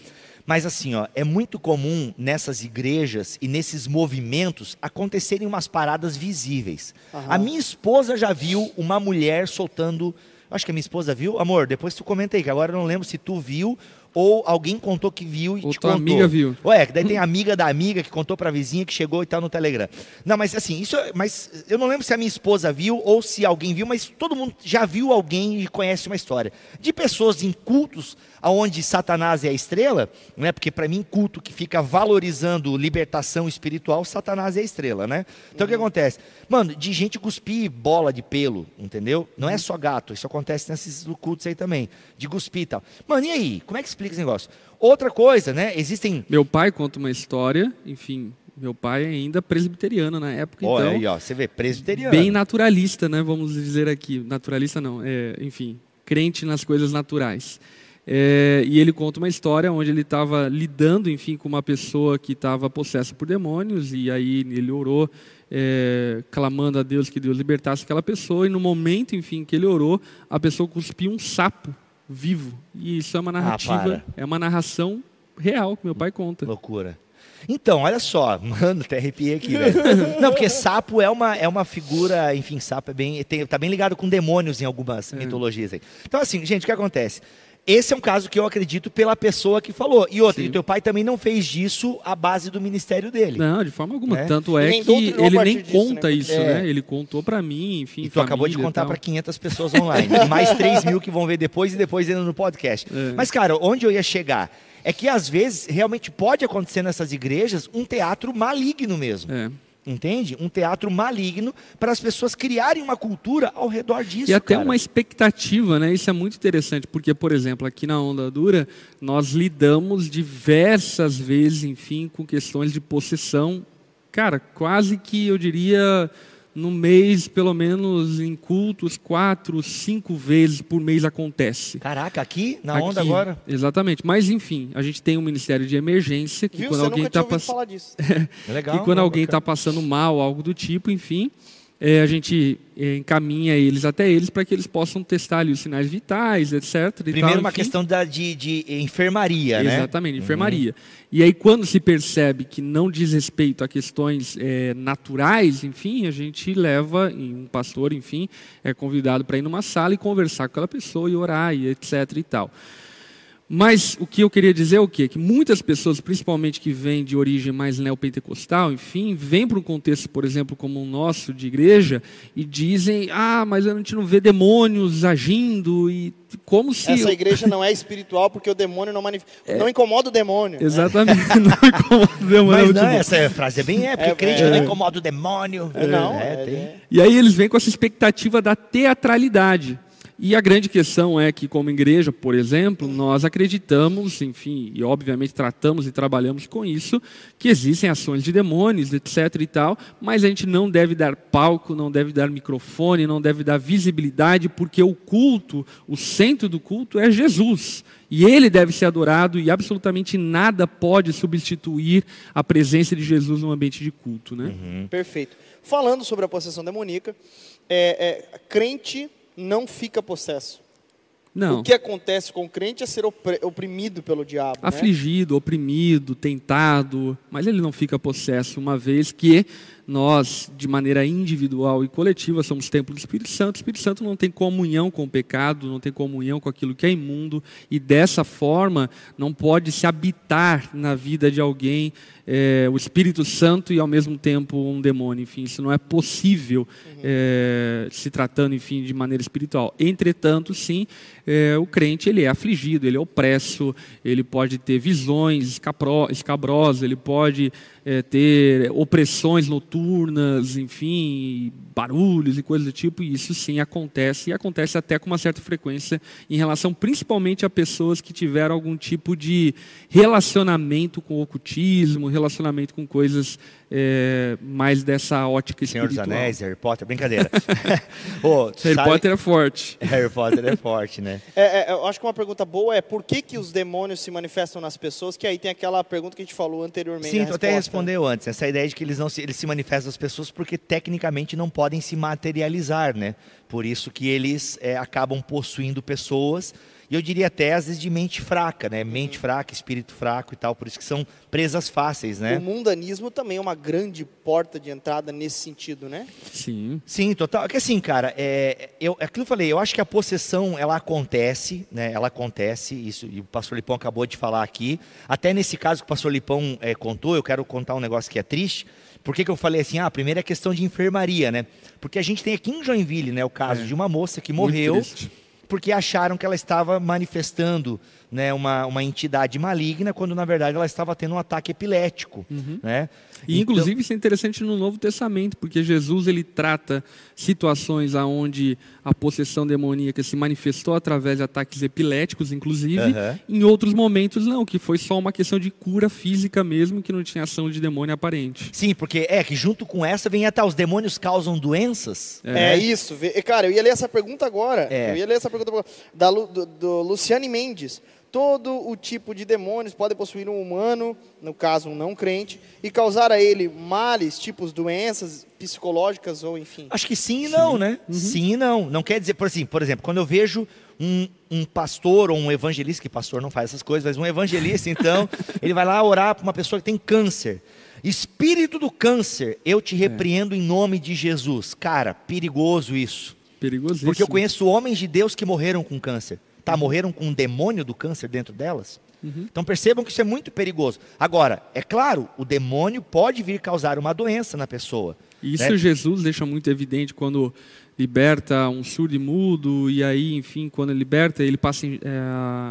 Mas assim, ó, é muito comum nessas igrejas e nesses movimentos acontecerem umas paradas visíveis. Uhum. A minha esposa já viu uma mulher soltando. Acho que a minha esposa viu. Amor, depois tu comenta aí, que agora eu não lembro se tu viu ou alguém contou que viu e ou te tua contou. amiga viu. Ué, daí tem a amiga da amiga que contou para a vizinha que chegou e tal no Telegram. Não, mas assim, isso, mas eu não lembro se a minha esposa viu ou se alguém viu, mas todo mundo já viu alguém e conhece uma história de pessoas em cultos aonde Satanás é a estrela, né? Porque para mim culto que fica valorizando libertação espiritual, Satanás é a estrela, né? Então uhum. o que uhum. acontece? Mano, de gente cuspir bola de pelo, entendeu? Não é só gato, isso acontece nesses cultos aí também, de cuspir e tal. Mano, e aí? Como é que explica esse negócio? Outra coisa, né? Existem. Meu pai conta uma história, enfim, meu pai é ainda presbiteriano na época, oh, então. Aí, ó, você vê, presbiteriano. Bem naturalista, né? Vamos dizer aqui. Naturalista não, é, enfim, crente nas coisas naturais. É, e ele conta uma história onde ele estava lidando, enfim, com uma pessoa que estava possessa por demônios, e aí ele orou, é, clamando a Deus que Deus libertasse aquela pessoa, e no momento, enfim, que ele orou, a pessoa cuspiu um sapo vivo. E isso é uma ah, narrativa, ah, é uma narração real que meu pai conta. Loucura. Então, olha só, mano, até arrepiei aqui, velho. Não, porque sapo é uma, é uma figura, enfim, sapo é bem, tem, tá bem ligado com demônios em algumas é. mitologias aí. Então, assim, gente, o que acontece? Esse é um caso que eu acredito pela pessoa que falou. E outra, e teu pai também não fez disso a base do ministério dele. Não, de forma alguma. É. Tanto é que ele nem disso, conta né? isso, é. né? Ele contou para mim, enfim. E tu acabou de contar para 500 pessoas online. mais 3 mil que vão ver depois e depois ainda no podcast. É. Mas, cara, onde eu ia chegar? É que às vezes realmente pode acontecer nessas igrejas um teatro maligno mesmo. É entende? Um teatro maligno para as pessoas criarem uma cultura ao redor disso. E até cara. uma expectativa, né? Isso é muito interessante, porque, por exemplo, aqui na Onda Dura, nós lidamos diversas vezes, enfim, com questões de possessão. Cara, quase que eu diria no mês, pelo menos em cultos, quatro, cinco vezes por mês acontece. Caraca, aqui na aqui, onda agora? Exatamente. Mas enfim, a gente tem um ministério de emergência que Viu? quando Você alguém está passando, que quando alguém está passando mal, algo do tipo, enfim, é, a gente é, encaminha eles até eles para que eles possam testar ali os sinais vitais, etc. Primeiro tal, uma questão da, de, de enfermaria, Exatamente, né? Exatamente, enfermaria. Uhum. E aí quando se percebe que não diz respeito a questões é, naturais, enfim, a gente leva um pastor, enfim, é convidado para ir numa sala e conversar com aquela pessoa e orar e etc. e tal. Mas o que eu queria dizer é o quê? Que muitas pessoas, principalmente que vêm de origem mais neopentecostal, enfim, vêm para um contexto, por exemplo, como o nosso de igreja, e dizem, ah, mas a gente não vê demônios agindo, e como se... Essa igreja não é espiritual porque o demônio não manifesta... É... Não incomoda o demônio. Exatamente, não incomoda o demônio. Mas não, essa frase é bem é, porque é, crente é, não incomoda o demônio. É, não, é, é, E aí eles vêm com essa expectativa da teatralidade. E a grande questão é que, como igreja, por exemplo, nós acreditamos, enfim, e obviamente tratamos e trabalhamos com isso, que existem ações de demônios, etc. e tal, mas a gente não deve dar palco, não deve dar microfone, não deve dar visibilidade, porque o culto, o centro do culto é Jesus. E ele deve ser adorado e absolutamente nada pode substituir a presença de Jesus no ambiente de culto. Né? Uhum. Perfeito. Falando sobre a possessão demoníaca, é, é, crente não fica possesso. Não. O que acontece com o crente é ser oprimido pelo diabo. Né? Afligido, né? oprimido, tentado, mas ele não fica possesso, uma vez que nós, de maneira individual e coletiva, somos templo do Espírito Santo. O Espírito Santo não tem comunhão com o pecado, não tem comunhão com aquilo que é imundo, e dessa forma não pode se habitar na vida de alguém é, o Espírito Santo e ao mesmo tempo um demônio. Enfim, isso não é possível uhum. é, se tratando, enfim, de maneira espiritual. Entretanto, sim, é, o crente ele é afligido, ele é opresso, ele pode ter visões escabrosas, ele pode é, ter opressões noturnas, enfim, barulhos e coisas do tipo, e isso sim acontece, e acontece até com uma certa frequência em relação principalmente a pessoas que tiveram algum tipo de relacionamento com ocultismo, relacionamento com coisas é, mais dessa ótica Senhor espiritual. Senhor dos Anéis, Harry Potter, brincadeira. oh, Harry sabe... Potter é forte. Harry Potter é forte, né? É, é, eu acho que uma pergunta boa é por que, que os demônios se manifestam nas pessoas, que aí tem aquela pergunta que a gente falou anteriormente. Sim, tu até respondeu antes, essa ideia de que eles, não se, eles se manifestam nas pessoas porque tecnicamente não podem se materializar, né? Por isso que eles é, acabam possuindo pessoas eu diria até às vezes de mente fraca, né? Mente fraca, espírito fraco e tal, por isso que são presas fáceis, né? O mundanismo também é uma grande porta de entrada nesse sentido, né? Sim. Sim, total. Porque assim, cara, é, eu, é aquilo que eu falei, eu acho que a possessão, ela acontece, né? Ela acontece, isso, e o pastor Lipão acabou de falar aqui. Até nesse caso que o pastor Lipão é, contou, eu quero contar um negócio que é triste. Por que, que eu falei assim? Ah, primeiro é questão de enfermaria, né? Porque a gente tem aqui em Joinville, né, o caso é. de uma moça que morreu porque acharam que ela estava manifestando né, uma, uma entidade maligna, quando na verdade ela estava tendo um ataque epilético. Uhum. Né? E então... inclusive isso é interessante no Novo Testamento, porque Jesus ele trata situações aonde a possessão demoníaca se manifestou através de ataques epiléticos, inclusive, uhum. em outros momentos não, que foi só uma questão de cura física mesmo, que não tinha ação de demônio aparente. Sim, porque é que junto com essa vem até os demônios causam doenças. É, é isso. Cara, eu ia ler essa pergunta agora. É. Eu ia ler essa pergunta da, do, do Luciane Mendes todo o tipo de demônios pode possuir um humano, no caso um não crente, e causar a ele males, tipos doenças psicológicas ou enfim. Acho que sim e não, sim. né? Uhum. Sim e não. Não quer dizer, por assim, por exemplo, quando eu vejo um, um pastor ou um evangelista, que pastor não faz essas coisas, mas um evangelista, então, ele vai lá orar para uma pessoa que tem câncer. Espírito do câncer, eu te é. repreendo é. em nome de Jesus. Cara, perigoso isso. Perigosíssimo. Porque eu conheço homens de Deus que morreram com câncer tá, morreram com um demônio do câncer dentro delas. Uhum. Então percebam que isso é muito perigoso. Agora, é claro, o demônio pode vir causar uma doença na pessoa. Isso né? Jesus deixa muito evidente quando liberta um surdo e mudo, e aí, enfim, quando liberta, ele passa é,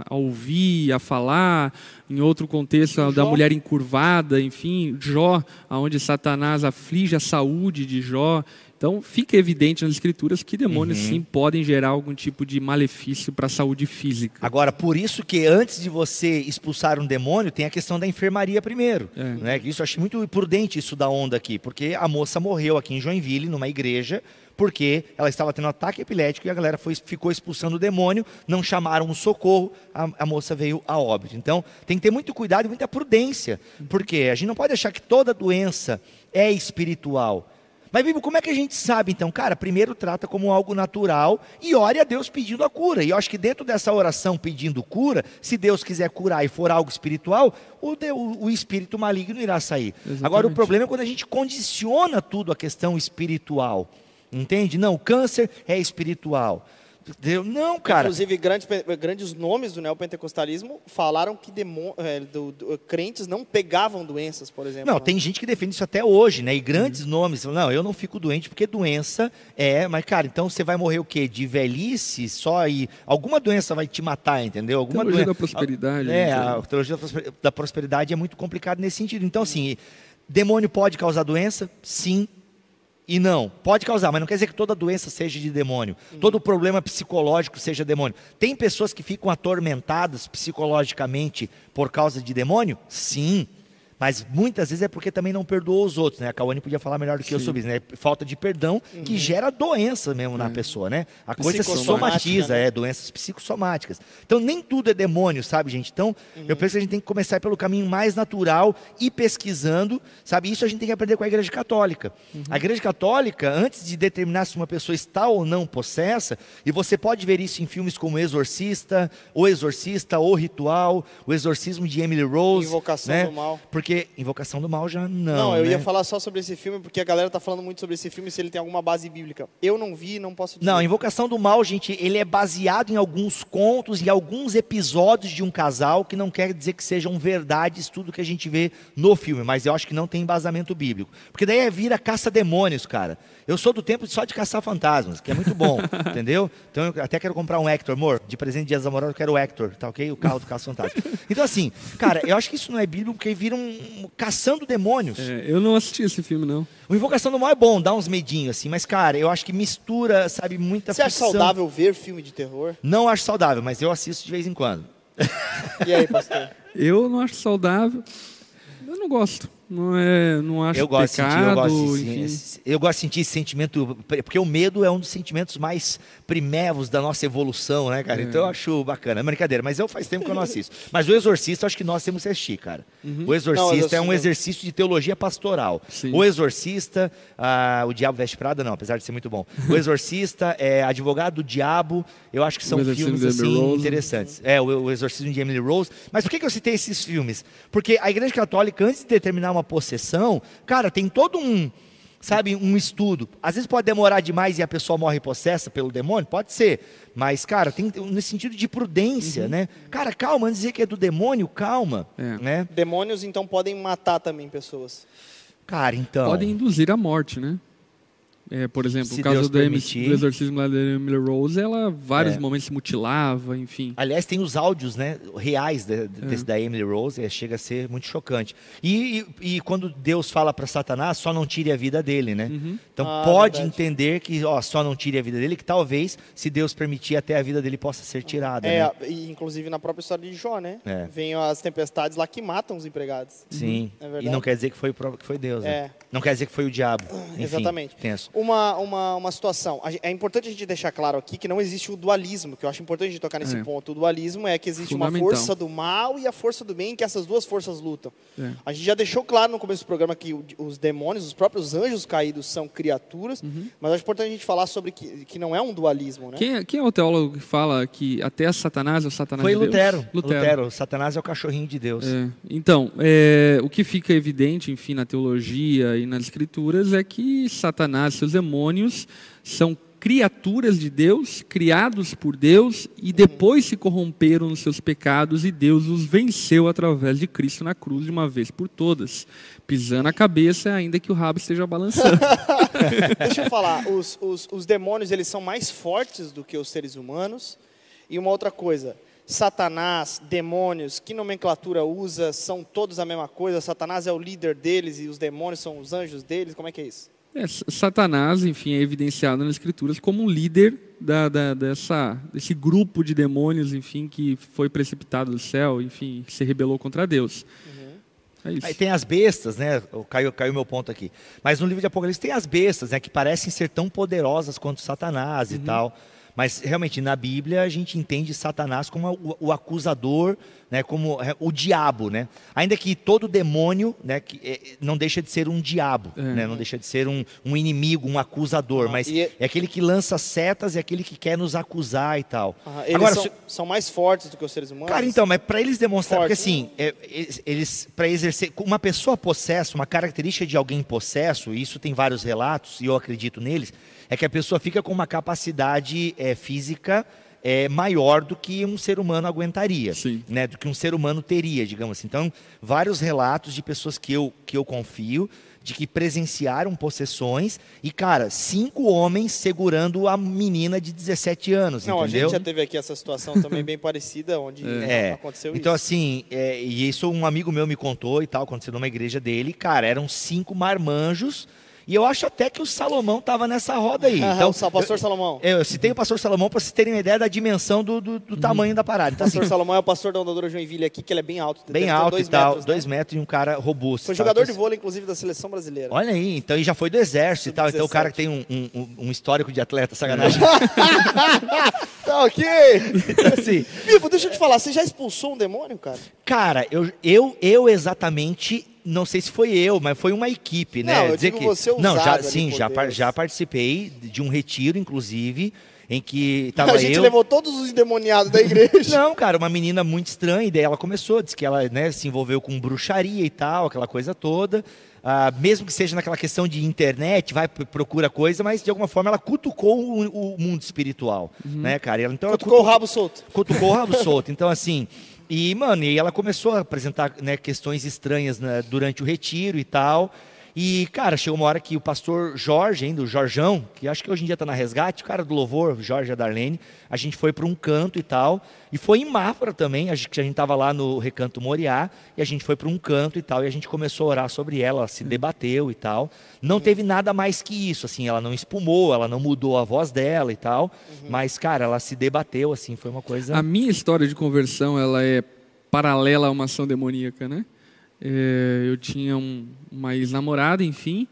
a ouvir, a falar, em outro contexto, a da mulher encurvada, enfim, Jó, onde Satanás aflige a saúde de Jó. Então, fica evidente nas escrituras que demônios uhum. sim podem gerar algum tipo de malefício para a saúde física. Agora, por isso que antes de você expulsar um demônio, tem a questão da enfermaria primeiro. É. Né? Isso eu achei muito prudente isso da onda aqui, porque a moça morreu aqui em Joinville, numa igreja, porque ela estava tendo um ataque epilético e a galera foi, ficou expulsando o demônio, não chamaram o socorro, a, a, moça veio a óbito. Então, tem que ter muito cuidado e muita prudência, porque a gente não pode achar que toda doença é espiritual. Mas, Bíblia, como é que a gente sabe então? Cara, primeiro trata como algo natural e ore a Deus pedindo a cura. E eu acho que dentro dessa oração pedindo cura, se Deus quiser curar e for algo espiritual, o, o, o espírito maligno irá sair. Exatamente. Agora, o problema é quando a gente condiciona tudo a questão espiritual. Entende? Não, câncer é espiritual. Não, cara. Inclusive, grandes, grandes nomes do neopentecostalismo falaram que demo, é, do, do, crentes não pegavam doenças, por exemplo. Não, tem gente que defende isso até hoje, né? E grandes uhum. nomes. Não, eu não fico doente porque doença é. Mas, cara, então você vai morrer o quê? De velhice só e. Alguma doença vai te matar, entendeu? Alguma teologia doença. da prosperidade. É, a teologia da prosperidade é muito complicado nesse sentido. Então, assim, demônio pode causar doença? Sim e não. Pode causar, mas não quer dizer que toda doença seja de demônio. Uhum. Todo problema psicológico seja demônio. Tem pessoas que ficam atormentadas psicologicamente por causa de demônio? Sim. Mas muitas vezes é porque também não perdoou os outros, né? A Cauane podia falar melhor do que Sim. eu sobre isso, né? Falta de perdão uhum. que gera doença mesmo na é. pessoa, né? A coisa se somatiza, né? é, doenças psicossomáticas. Então nem tudo é demônio, sabe, gente? Então, uhum. eu penso que a gente tem que começar pelo caminho mais natural e pesquisando, sabe? Isso a gente tem que aprender com a Igreja Católica. Uhum. A Igreja Católica, antes de determinar se uma pessoa está ou não possessa, e você pode ver isso em filmes como Exorcista, O Exorcista, O Ritual, O Exorcismo de Emily Rose, Invocação né? do Mal. Porque porque Invocação do Mal já não. Não, eu né? ia falar só sobre esse filme, porque a galera tá falando muito sobre esse filme, se ele tem alguma base bíblica. Eu não vi, não posso dizer. Não, Invocação do Mal, gente, ele é baseado em alguns contos e alguns episódios de um casal, que não quer dizer que sejam verdades tudo que a gente vê no filme, mas eu acho que não tem embasamento bíblico. Porque daí é vira caça-demônios, cara. Eu sou do tempo só de caçar fantasmas, que é muito bom, entendeu? Então eu até quero comprar um Hector, amor. De presente de Dias Amorosos eu quero o Hector, tá ok? O carro do Caça Fantasma. Então assim, cara, eu acho que isso não é bíblico porque vira um caçando demônios. É, eu não assisti esse filme, não. O Invocação do Mal é bom, dá uns medinhos assim, mas cara, eu acho que mistura, sabe, muita Você ficção. acha saudável ver filme de terror? Não acho saudável, mas eu assisto de vez em quando. E aí, pastor? Eu não acho saudável. Eu não gosto. Não, é, não acho eu gosto pecado, sentir, eu, gosto de, eu gosto de sentir esse sentimento, porque o medo é um dos sentimentos mais primevos da nossa evolução, né, cara? É. Então eu acho bacana. É brincadeira, mas eu faz tempo que eu não assisto. Mas o Exorcista, acho que nós temos que assistir, cara. Uhum. O Exorcista não, é um exercício de teologia pastoral. Sim. O Exorcista, ah, o Diabo Veste Prada, não, apesar de ser muito bom. O Exorcista, é, Advogado do Diabo, eu acho que são filmes assim, interessantes. É, o, o Exorcismo de Emily Rose. Mas por que, que eu citei esses filmes? Porque a Igreja Católica, antes de determinar uma possessão, cara, tem todo um, sabe, um estudo. Às vezes pode demorar demais e a pessoa morre possessa pelo demônio, pode ser. Mas, cara, tem nesse sentido de prudência, uhum. né? Cara, calma, antes de dizer que é do demônio, calma, é. né? Demônios então podem matar também pessoas. Cara, então. Podem induzir a morte, né? É, por exemplo, se o caso do, do, exorcismo da Emily Rose, ela vários é. momentos se mutilava, enfim. Aliás, tem os áudios né, reais de, de, é. da Emily Rose, é, chega a ser muito chocante. E, e, e quando Deus fala para Satanás, só não tire a vida dele, né? Uhum. Então ah, pode verdade. entender que ó, só não tire a vida dele, que talvez, se Deus permitir, até a vida dele possa ser tirada. É, né? e inclusive na própria história de Jó, né? É. Vem as tempestades lá que matam os empregados. Sim. Uhum. e não quer dizer que foi, que foi Deus, né? É. Não quer dizer que foi o diabo. Enfim, Exatamente. Tenso. Uma, uma, uma situação. É importante a gente deixar claro aqui que não existe o dualismo, que eu acho importante a gente tocar nesse é. ponto. O dualismo é que existe uma força do mal e a força do bem, que essas duas forças lutam. É. A gente já deixou claro no começo do programa que os demônios, os próprios anjos caídos são criaturas, uhum. mas acho importante a gente falar sobre que, que não é um dualismo. Né? Quem, é, quem é o teólogo que fala que até Satanás é o Satanás Foi de Lutero. Deus? Lutero. Lutero. Satanás é o cachorrinho de Deus. É. Então, é, o que fica evidente, enfim, na teologia e nas escrituras é que Satanás seus demônios são criaturas de Deus, criados por Deus e depois se corromperam nos seus pecados e Deus os venceu através de Cristo na cruz de uma vez por todas, pisando a cabeça ainda que o rabo esteja balançando. Deixa eu falar, os, os, os demônios eles são mais fortes do que os seres humanos e uma outra coisa, Satanás, demônios, que nomenclatura usa, são todos a mesma coisa, Satanás é o líder deles e os demônios são os anjos deles, como é que é isso? É, Satanás, enfim, é evidenciado nas escrituras como um líder da, da, dessa, desse grupo de demônios, enfim, que foi precipitado do céu, enfim, se rebelou contra Deus. Uhum. É Aí tem as bestas, né? Caiu, caiu meu ponto aqui. Mas no livro de Apocalipse tem as bestas, né? Que parecem ser tão poderosas quanto Satanás uhum. e tal. Mas realmente na Bíblia a gente entende Satanás como o, o acusador, né, como é, o diabo, né? Ainda que todo demônio, né, que, é, não deixa de ser um diabo, é. né? Não deixa de ser um, um inimigo, um acusador, mas é... é aquele que lança setas, é aquele que quer nos acusar e tal. Eles Agora, são, se... são, mais fortes do que os seres humanos. Cara, então, mas para eles demonstrar, porque assim, é, eles para exercer uma pessoa possessa, uma característica de alguém possesso, e isso tem vários relatos e eu acredito neles é que a pessoa fica com uma capacidade é, física é, maior do que um ser humano aguentaria, Sim. né? do que um ser humano teria, digamos assim. Então, vários relatos de pessoas que eu, que eu confio, de que presenciaram possessões e, cara, cinco homens segurando a menina de 17 anos, Não, entendeu? a gente já teve aqui essa situação também bem parecida, onde é. aconteceu então, isso. Então, assim, é, e isso um amigo meu me contou e tal, aconteceu numa igreja dele, cara, eram cinco marmanjos E eu acho até que o Salomão estava nessa roda aí. então, o pastor eu, Salomão. Eu, eu, citei o pastor Salomão para vocês terem uma ideia da dimensão do, do, do tamanho da parada. Então, o pastor assim, Salomão é o pastor da Ondadora Joinville aqui, que ele é bem alto. Bem alto dois e tal, metros, dois né? metros e um cara robusto. Foi jogador de vôlei, inclusive, da seleção brasileira. Olha aí, então e já foi do exército e tal. Então o cara que tem um, um, um histórico de atleta, sacanagem. tá ok. Então, assim, Vivo, deixa eu te falar, você já expulsou um demônio, cara? Cara, eu, eu, eu exatamente não sei se foi eu, mas foi uma equipe, né? Não, eu Dizer digo que você não, já sim, já, já participei de um retiro, inclusive, em que estava eu. A gente eu... levou todos os endemoniados da igreja. não, cara, uma menina muito estranha, e daí ela começou, disse que ela né, se envolveu com bruxaria e tal, aquela coisa toda. Ah, mesmo que seja naquela questão de internet, vai procura coisa, mas de alguma forma ela cutucou o, o mundo espiritual, uhum. né, cara? Ela, então, cutucou ela cutucou, o rabo solto. Cutucou o rabo solto. Então, assim, e, mano, e ela começou a apresentar né, questões estranhas né, durante o retiro e tal. E, cara, chegou uma hora que o pastor Jorge, ainda, o Jorjão, que acho que hoje em dia está na resgate, o cara do louvor, Jorge e Darlene, a gente foi para um canto e tal. E foi em Mafra também, a gente, a gente estava lá no Recanto Moriá, e a gente foi para um canto e tal, e a gente começou a orar sobre ela, ela se debateu e tal. Não teve nada mais que isso, assim, ela não espumou, ela não mudou a voz dela e tal, uhum. mas, cara, ela se debateu, assim, foi uma coisa... A minha história de conversão, ela é paralela a uma ação demoníaca, né? É, eu tinha um, uma ex-namorada, enfim,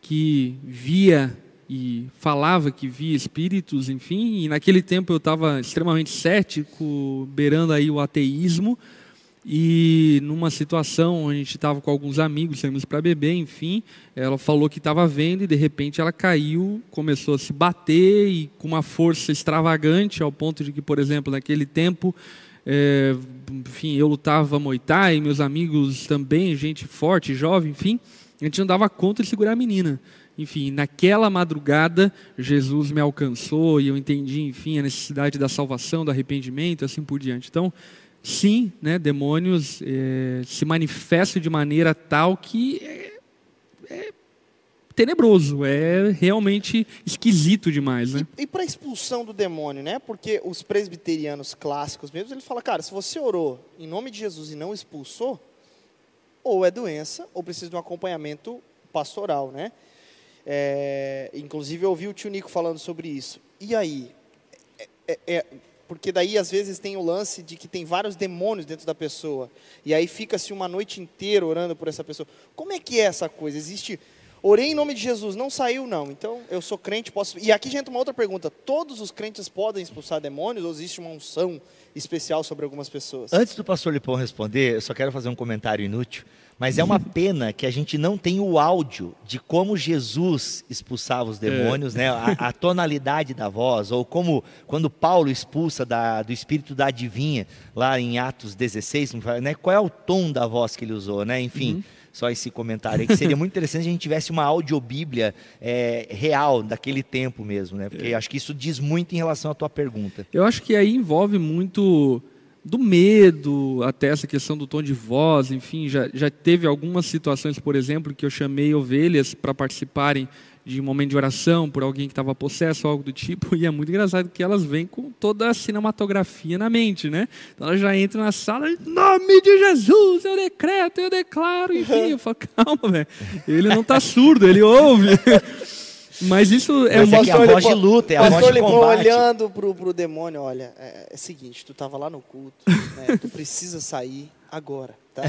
que via e falava que via espíritos, enfim, e naquele tempo eu estava extremamente cético, beirando aí o ateísmo, e numa situação onde a gente estava com alguns amigos, saímos para beber, enfim, ela falou que estava vendo e de repente ela caiu, começou a se bater e com uma força extravagante, ao ponto de que, por exemplo, naquele tempo é, enfim, eu lutava Muay Thai, meus amigos também, gente forte, jovem, enfim, a gente não dava conta de segurar a menina. Enfim, naquela madrugada, Jesus me alcançou e eu entendi, enfim, a necessidade da salvação, do arrependimento, assim por diante. Então, sim, né, demônios é, se manifestam de maneira tal que é, é tenebroso, é realmente esquisito demais, né? E, e para expulsão do demônio, né? Porque os presbiterianos clássicos mesmo, ele fala, cara, se você orou em nome de Jesus e não expulsou, ou é doença, ou precisa de um acompanhamento pastoral, né? É, inclusive eu ouvi o tio Nico falando sobre isso. E aí? É, é, é, porque daí às vezes tem o lance de que tem vários demônios dentro da pessoa. E aí fica-se uma noite inteira orando por essa pessoa. Como é que é essa coisa? Existe Orei em nome de Jesus, não saiu não. Então, eu sou crente, posso. E aqui já entra uma outra pergunta: todos os crentes podem expulsar demônios ou existe uma unção especial sobre algumas pessoas? Antes do pastor Lipão responder, eu só quero fazer um comentário inútil. Mas é uma pena que a gente não tem o áudio de como Jesus expulsava os demônios, é. né? A, a, tonalidade da voz, ou como quando Paulo expulsa da, do espírito da adivinha, lá em Atos 16, né? qual é o tom da voz que ele usou, né? Enfim. Uhum só esse comentário aí, que seria muito interessante se a gente tivesse uma audiobíblia é, real daquele tempo mesmo, né? Porque é. acho que isso diz muito em relação à tua pergunta. Eu acho que aí envolve muito do medo, até essa questão do tom de voz, enfim, já, já teve algumas situações, por exemplo, que eu chamei ovelhas para participarem de um momento de oração por alguém que estava possesso, algo do tipo, e é muito engraçado que elas vêm com toda a cinematografia na mente, né? Então elas já entram na sala, em nome de Jesus, eu decreto, eu declaro, enfim, eu falo, calma, velho, ele não está surdo, ele ouve. Mas isso é, Mas é, é a voz de luta, é a voz de combate. olhando pro, pro demônio, olha, é, é o seguinte, tu estava lá no culto, né, tu precisa sair agora, tá?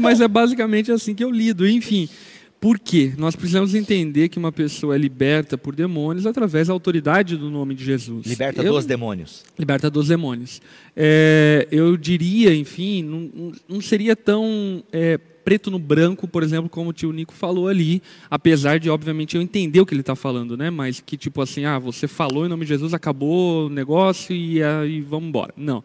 Mas é basicamente assim que eu lido, enfim... Por quê? Nós precisamos entender que uma pessoa é liberta por demônios através da autoridade do nome de Jesus. Liberta eu, dos demônios. Liberta dos demônios. É, eu diria, enfim, não, não seria tão é, preto no branco, por exemplo, como o tio Nico falou ali, apesar de, obviamente, eu entender o que ele está falando, né? Mas que tipo assim, ah, você falou em nome de Jesus, acabou o negócio e aí vamos embora. Não.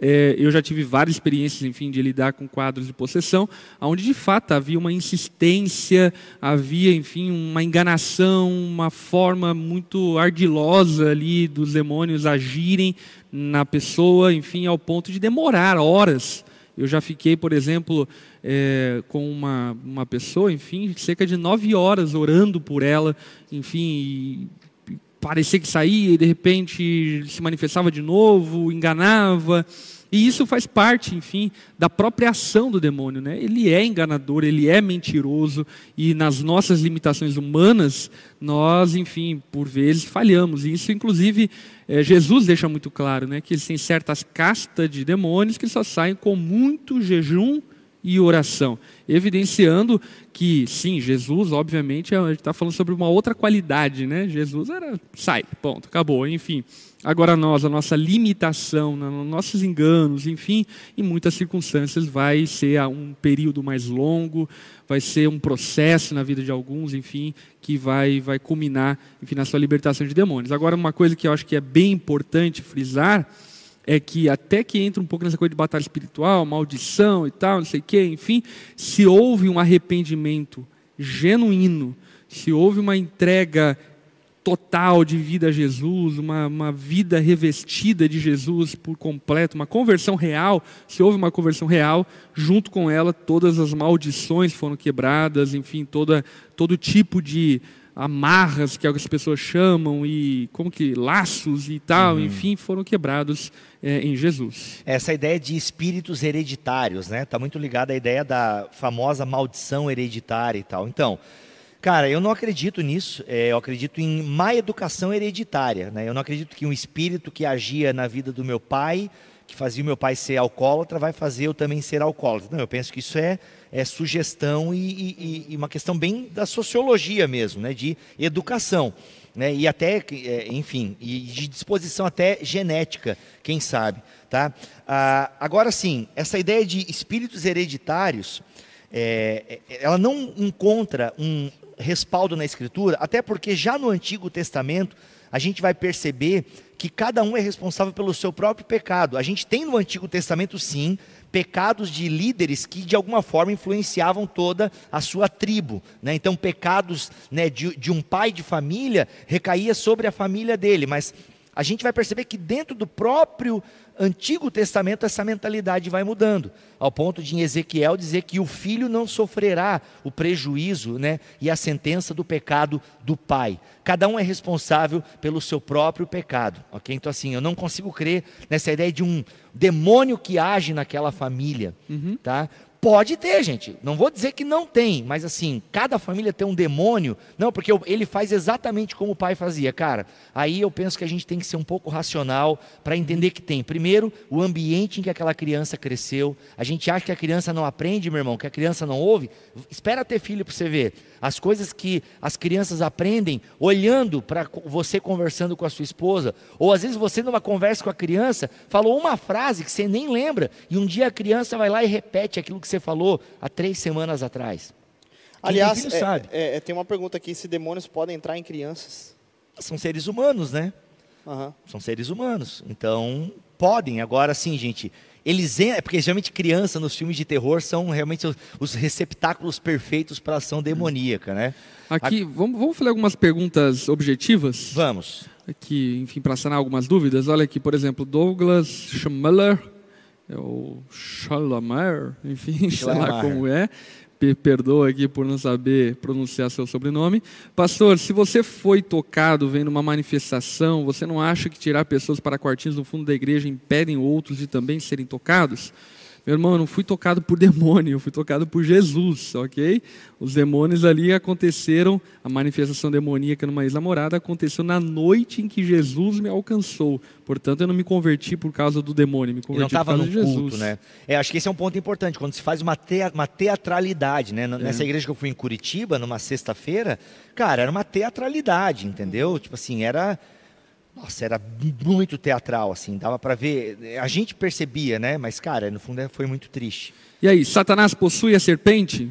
É, eu já tive várias experiências, enfim, de lidar com quadros de possessão, onde de fato havia uma insistência, havia, enfim, uma enganação, uma forma muito ardilosa ali dos demônios agirem na pessoa, enfim, ao ponto de demorar horas. Eu já fiquei, por exemplo, é, com uma, uma pessoa, enfim, cerca de nove horas orando por ela, enfim, parecia que saía e de repente se manifestava de novo, enganava. E isso faz parte, enfim, da própria ação do demônio. Né? Ele é enganador, ele é mentiroso, e nas nossas limitações humanas, nós, enfim, por vezes falhamos. E isso, inclusive, é, Jesus deixa muito claro né, que existem certas castas de demônios que só saem com muito jejum e oração, evidenciando que, sim, Jesus, obviamente, a gente está falando sobre uma outra qualidade, né? Jesus era, sai, ponto, acabou, enfim. Agora nós, a nossa limitação, nossos enganos, enfim, em muitas circunstâncias vai ser um período mais longo, vai ser um processo na vida de alguns, enfim, que vai, vai culminar enfim, na sua libertação de demônios. Agora, uma coisa que eu acho que é bem importante frisar é que até que entra um pouco nessa coisa de batalha espiritual, maldição e tal, não sei o quê, enfim, se houve um arrependimento genuíno, se houve uma entrega total de vida a Jesus, uma, uma vida revestida de Jesus por completo, uma conversão real, se houve uma conversão real, junto com ela todas as maldições foram quebradas, enfim, toda, todo tipo de amarras que algumas pessoas chamam e como que laços e tal, uhum. enfim, foram quebrados é, em Jesus. Essa ideia de espíritos hereditários, né? Está muito ligada à ideia da famosa maldição hereditária e tal. Então, cara, eu não acredito nisso. É, eu acredito em má educação hereditária. Né? Eu não acredito que um espírito que agia na vida do meu pai, que fazia o meu pai ser alcoólatra, vai fazer eu também ser alcoólatra. Não, eu penso que isso é é, sugestão e, e, e, uma questão bem da sociologia mesmo, né, de educação. Né, e até, é, enfim, e de disposição até genética, quem sabe. Tá? Ah, agora sim, essa ideia de espíritos hereditários, é, é, ela não encontra um respaldo na Escritura, até porque já no Antigo Testamento a gente vai perceber que cada um é responsável pelo seu próprio pecado. A gente tem no Antigo Testamento, sim, pecados de líderes que de alguma forma influenciavam toda a sua tribo. Né? Então, pecados né, de, de um pai de família recaía sobre a família dele, mas a gente vai perceber que dentro do próprio Antigo Testamento essa mentalidade vai mudando, ao ponto de em Ezequiel dizer que o filho não sofrerá o prejuízo né, e a sentença do pecado do pai. Cada um é responsável pelo seu próprio pecado. ok? Então, assim, eu não consigo crer nessa ideia de um demônio que age naquela família. Uhum. Tá? Pode ter, gente. Não vou dizer que não tem, mas assim, cada família tem um demônio. Não, porque ele faz exatamente como o pai fazia. Cara, aí eu penso que a gente tem que ser um pouco racional para entender que tem. Primeiro, o ambiente em que aquela criança cresceu. A gente acha que a criança não aprende, meu irmão, que a criança não ouve. Espera ter filho para você ver. As coisas que as crianças aprendem olhando para você conversando com a sua esposa. Ou às vezes você, numa conversa com a criança, falou uma frase que você nem lembra. E um dia a criança vai lá e repete aquilo que que você falou há três semanas atrás. Quem Aliás, tem, é, é, é, tem uma pergunta aqui: se demônios podem entrar em crianças? São seres humanos, né? Uhum. São seres humanos. Então, podem. Agora, sim, gente. Eles é porque geralmente criança nos filmes de terror são realmente os, os receptáculos perfeitos para ação demoníaca, né? Aqui, A... vamos, vamos fazer algumas perguntas objetivas? Vamos. Aqui, enfim, para sanar algumas dúvidas. Olha aqui, por exemplo, Douglas Schmuller é o Chalamer, enfim, sei lá como é. Perdoa aqui por não saber pronunciar seu sobrenome. Pastor, se você foi tocado vendo uma manifestação, você não acha que tirar pessoas para quartinhos no fundo da igreja impedem outros de também serem tocados? Meu irmão, eu não fui tocado por demônio, eu fui tocado por Jesus, ok? Os demônios ali aconteceram, a manifestação demoníaca numa ex-namorada aconteceu na noite em que Jesus me alcançou. Portanto, eu não me converti por causa do demônio, me converti por causa de Jesus. Culto, né? É, acho que esse é um ponto importante, quando se faz uma, te uma teatralidade, né? Nessa é. igreja que eu fui em Curitiba, numa sexta-feira, cara, era uma teatralidade, entendeu? Tipo assim, era nossa, era muito teatral, assim, dava para ver. A gente percebia, né? Mas, cara, no fundo foi muito triste. E aí, Satanás possui a serpente?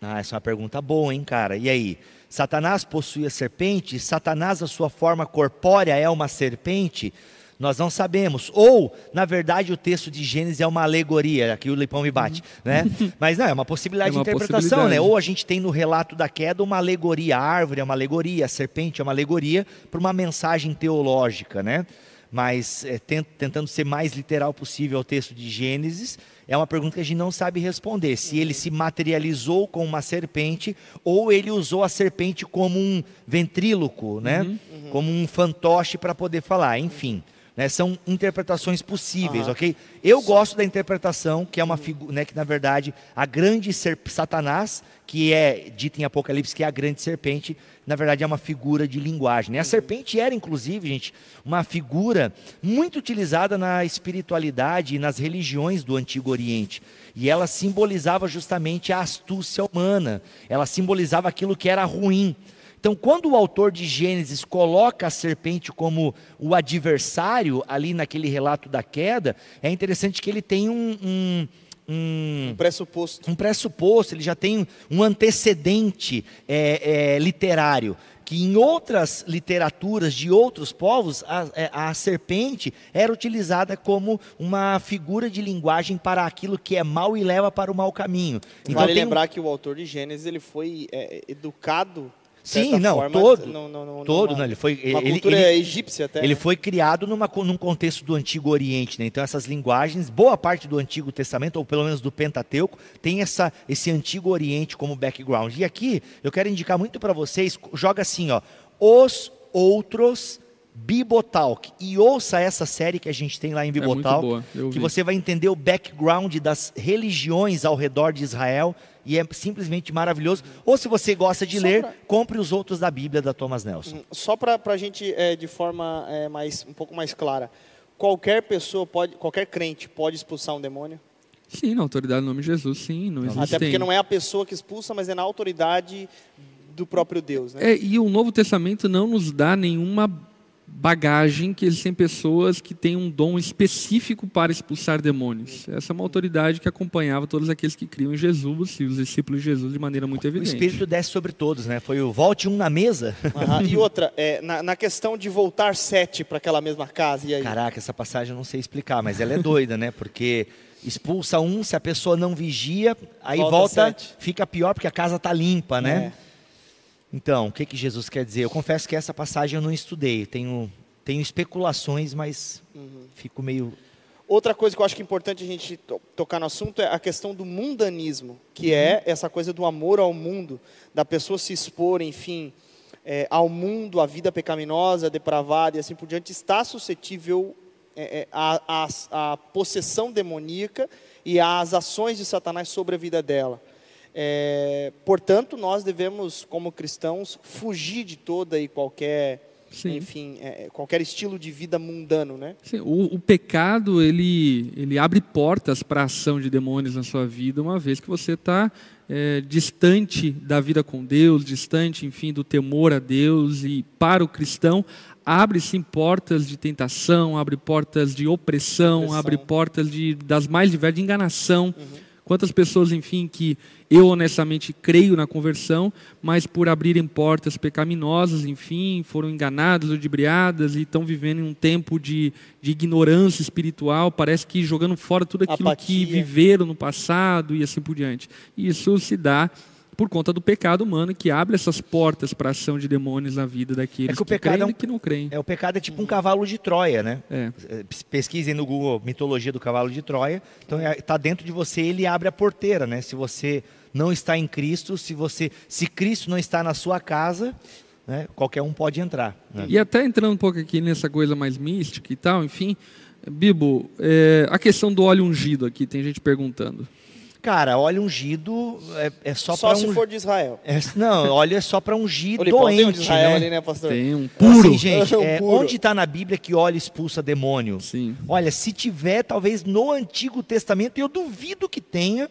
Ah, essa é uma pergunta boa, hein, cara? E aí? Satanás possui a serpente? Satanás, a sua forma corpórea, é uma serpente? Nós não sabemos. Ou, na verdade, o texto de Gênesis é uma alegoria, aqui o Lipão me bate, né? Mas não, é uma possibilidade é uma de interpretação, né? Ou a gente tem no relato da queda uma alegoria, a árvore é uma alegoria, a serpente é uma alegoria para uma mensagem teológica, né? Mas é, tentando ser mais literal possível ao texto de Gênesis, é uma pergunta que a gente não sabe responder. Se ele se materializou com uma serpente ou ele usou a serpente como um ventríloco, né? Uhum, uhum. Como um fantoche para poder falar. Enfim, Né? São interpretações possíveis, uhum. ok? Eu gosto da interpretação que é uma figura, né, que na verdade a grande ser Satanás, que é dita em Apocalipse que é a grande serpente, na verdade é uma figura de linguagem. Né? A serpente era, inclusive, gente, uma figura muito utilizada na espiritualidade e nas religiões do Antigo Oriente. E ela simbolizava justamente a astúcia humana, ela simbolizava aquilo que era ruim. Então, quando o autor de Gênesis coloca a serpente como o adversário ali naquele relato da queda, é interessante que ele tem um, um um, um, pressuposto. Um pressuposto, ele já tem um antecedente é, é, literário. Que em outras literaturas de outros povos, a, é, a, serpente era utilizada como uma figura de linguagem para aquilo que é mal e leva para o mau caminho. Então, vale lembrar um... que o autor de Gênesis ele foi é, educado Sim, não, forma, todo, no, no, no, todo, numa, né? Ele foi, ele, cultura ele, egípcia até. Ele né? foi criado numa, num contexto do Antigo Oriente, né? Então essas linguagens, boa parte do Antigo Testamento ou pelo menos do Pentateuco, tem essa, esse Antigo Oriente como background. E aqui eu quero indicar muito para vocês, joga assim, ó, os outros Bibotalk e ouça essa série que a gente tem lá em é Bibotalk, é que você vai entender o background das religiões ao redor de Israel e é simplesmente maravilhoso. Ou se você gosta de Só ler, pra... compre os outros da Bíblia da Thomas Nelson. Hum, só para a gente, é, de forma é, mais, um pouco mais clara, qualquer pessoa pode, qualquer crente pode expulsar um demônio? Sim, na autoridade do nome de Jesus, sim. Não existe Até porque não é a pessoa que expulsa, mas é na autoridade do próprio Deus. Né? É, e o Novo Testamento não nos dá nenhuma bagagem que eles têm pessoas que têm um dom específico para expulsar demônios. Essa é uma autoridade que acompanhava todos aqueles que criam em Jesus e os discípulos de Jesus de maneira muito evidente. O Espírito desce sobre todos, né? Foi o volte um na mesa. Uhum. e outra, é, na, na, questão de voltar sete para aquela mesma casa. E aí? Caraca, essa passagem eu não sei explicar, mas ela é doida, né? Porque expulsa um, se a pessoa não vigia, aí volta, volta fica pior porque a casa está limpa, né? É. Então, o que, que Jesus quer dizer? Eu confesso que essa passagem eu não estudei, tenho, tenho especulações, mas uhum. fico meio. Outra coisa que eu acho que é importante a gente to tocar no assunto é a questão do mundanismo, que é uhum. é essa coisa do amor ao mundo, da pessoa se expor, enfim, é, ao mundo, à vida pecaminosa, depravada e assim por diante, está suscetível é, é à, à, à possessão demoníaca e às ações de Satanás sobre a vida dela. É, portanto, nós devemos, como cristãos, fugir de toda e qualquer, Sim. enfim, é, qualquer estilo de vida mundano, né? Sim, o, o, pecado ele ele abre portas para a ação de demônios na sua vida, uma vez que você está é, distante da vida com Deus, distante, enfim, do temor a Deus e para o cristão abre-se portas de tentação, abre portas de opressão, opressão. abre portas de, das mais diversas de enganação. Uhum. Quantas pessoas, enfim, que eu honestamente creio na conversão, mas por abrirem portas pecaminosas, enfim, foram enganadas, ludibriadas e estão vivendo em um tempo de, de ignorância espiritual, parece que jogando fora tudo aquilo Apatia. que viveram no passado e assim por diante. Isso se dá por conta do pecado humano que abre essas portas para ação de demônios na vida daqueles é que, o que pecado creem é um, e que não creem. É, o pecado é tipo um cavalo de Troia, né? É. é pesquisem no Google mitologia do cavalo de Troia. Então está é, dentro de você, ele abre a porteira, né? Se você não está em Cristo, se você, se Cristo não está na sua casa, né, qualquer um pode entrar. Né? E até entrando um pouco aqui nessa coisa mais mística e tal, enfim, Bibo, é, a questão do óleo ungido aqui, tem gente perguntando. Cara, óleo ungido é, é só, só para se for de Israel. É, não, óleo é só para ungir Olha, doente. Tem um de Israel né? ali, né, pastor? Tem um puro. Assim, gente, é, puro. onde está na Bíblia que óleo expulsa demônio? Sim. Olha, se tiver, talvez no Antigo Testamento, eu duvido que tenha,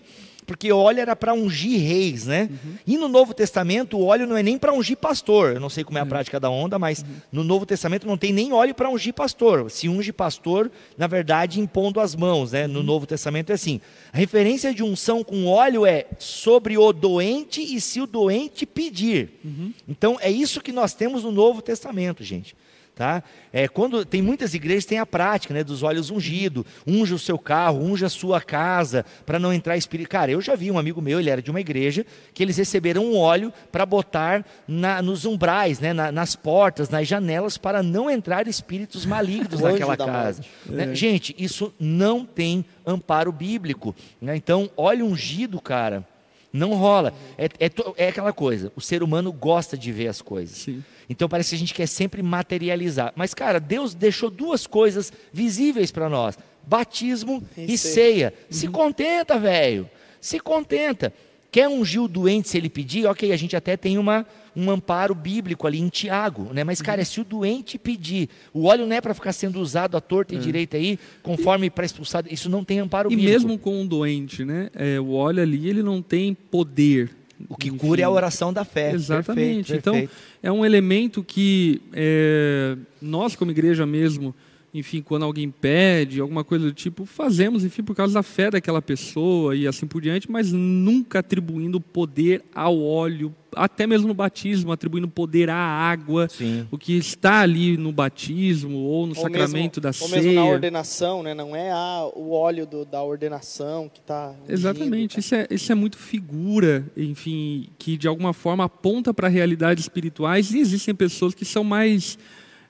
porque óleo era para ungir reis, né? Uhum. E no Novo Testamento, o óleo não é nem para ungir pastor. Eu não sei como é a uhum. prática da onda, mas uhum. no Novo Testamento não tem nem óleo para ungir pastor. Se unge pastor, na verdade, impondo as mãos, né? No uhum. Novo Testamento é assim. A referência de unção com óleo é sobre o doente e se o doente pedir. Uhum. Então, é isso que nós temos no Novo Testamento, gente. Tá? É, quando tem muitas igrejas tem a prática né, dos olhos ungidos, unja o seu carro, unja a sua casa, para não entrar espírito. Cara, eu já vi um amigo meu, ele era de uma igreja, que eles receberam um óleo para botar na, nos umbrais, né, na, nas portas, nas janelas, para não entrar espíritos malignos naquela casa. Né? É. Gente, isso não tem amparo bíblico. Né? Então, óleo ungido, cara Não rola. É, é, é, aquela coisa. O ser humano gosta de ver as coisas. Sim. Então parece que a gente quer sempre materializar. Mas, cara, Deus deixou duas coisas visíveis para nós: batismo e, e ceia. Uhum. Se contenta, velho. Se contenta. Quer ungir o doente se ele pedir? Ok, a gente até tem uma, um amparo bíblico ali em Tiago, né? Mas, cara, uhum. se o doente pedir, o óleo não é para ficar sendo usado à torta e é. direita aí, conforme para expulsar, isso não tem amparo e bíblico. E mesmo com um doente, né? É, o óleo ali, ele não tem poder. O que Enfim. cura é a oração da fé. Exatamente. Perfeito, perfeito. Então, é um elemento que é, nós, como igreja mesmo, enfim, quando alguém pede, alguma coisa do tipo, fazemos, enfim, por causa da fé daquela pessoa e assim por diante, mas nunca atribuindo poder ao óleo, até mesmo no batismo, atribuindo poder à água, Sim. o que está ali no batismo ou no ou sacramento mesmo, da ou ceia. Ou mesmo na ordenação, né? não é a, o óleo do, da ordenação que está. Exatamente, tá? isso, é, isso é muito figura, enfim, que de alguma forma aponta para realidades espirituais e existem pessoas que são mais,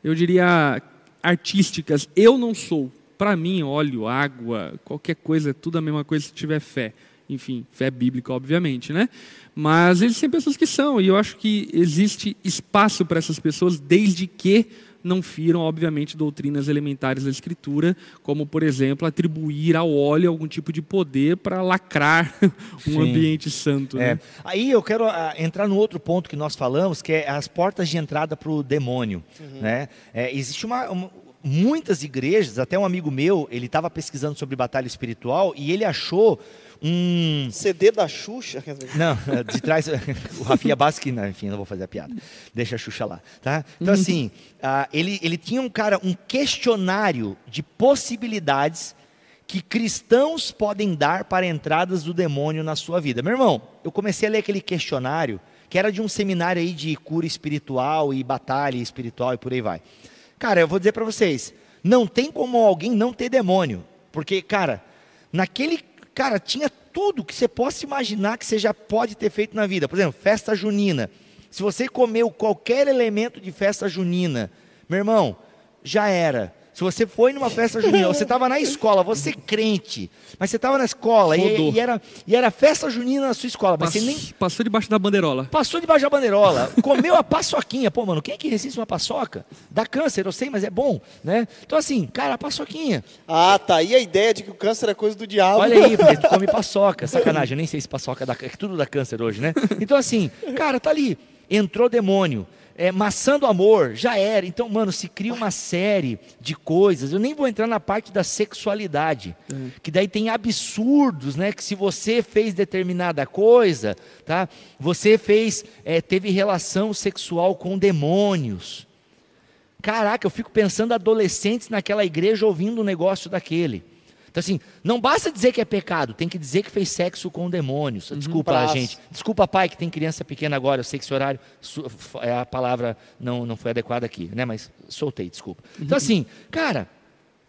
eu diria, artísticas. Eu não sou. Para mim, óleo, água, qualquer coisa, é tudo a mesma coisa se tiver fé. Enfim, fé bíblica, obviamente, né? Mas existem pessoas que são, e eu acho que existe espaço para essas pessoas, desde que não firam, obviamente, doutrinas elementares da Escritura, como, por exemplo, atribuir ao óleo algum tipo de poder para lacrar um Sim. ambiente santo. É. Né? Aí eu quero uh, entrar no outro ponto que nós falamos, que é as portas de entrada para o demônio. Uhum. Né? É, existe uma, uma muitas igrejas, até um amigo meu, ele estava pesquisando sobre batalha espiritual e ele achou um CD da Xuxa? Não, de trás o Rafinha Basque, não, enfim, não vou fazer a piada. Deixa a Xuxa lá, tá? Então uhum. assim, uh, ele ele tinha um cara um questionário de possibilidades que cristãos podem dar para entradas do demônio na sua vida. Meu irmão, eu comecei a ler aquele questionário que era de um seminário aí de cura espiritual e batalha espiritual e por aí vai. Cara, eu vou dizer para vocês, não tem como alguém não ter demônio, porque cara, naquele Cara, tinha tudo que você possa imaginar que você já pode ter feito na vida. Por exemplo, festa junina. Se você comeu qualquer elemento de festa junina, meu irmão, já era. Se você foi numa festa junina, você estava na escola, você crente, mas você estava na escola e, e, era, e era festa junina na sua escola. Mas Pass, você nem... Passou debaixo da bandeirola. Passou debaixo da bandeirola. comeu a paçoquinha. Pô, mano, quem é que resiste uma paçoca? Dá câncer, eu sei, mas é bom, né? Então assim, cara, a paçoquinha. Ah, tá aí a ideia de que o câncer é coisa do diabo. Olha aí, porque tu come paçoca. Sacanagem, eu nem sei se paçoca dá... É tudo dá câncer hoje, né? Então assim, cara, tá ali. Entrou demônio é, Maçã do Amor, já era. Então, mano, se cria uma série de coisas. Eu nem vou entrar na parte da sexualidade, é. que daí tem absurdos, né? Que se você fez determinada coisa, tá? Você fez, é, teve relação sexual com demônios. Caraca, eu fico pensando adolescentes naquela igreja ouvindo um negócio daquele. Então, assim, não basta dizer que é pecado, tem que dizer que fez sexo com demônios. Uhum, Desculpa, gente. Desculpa, pai, que tem criança pequena agora. Eu sei que esse horário, é a palavra não, não foi adequada aqui, né? Mas soltei, desculpa. Então, uhum. assim, cara,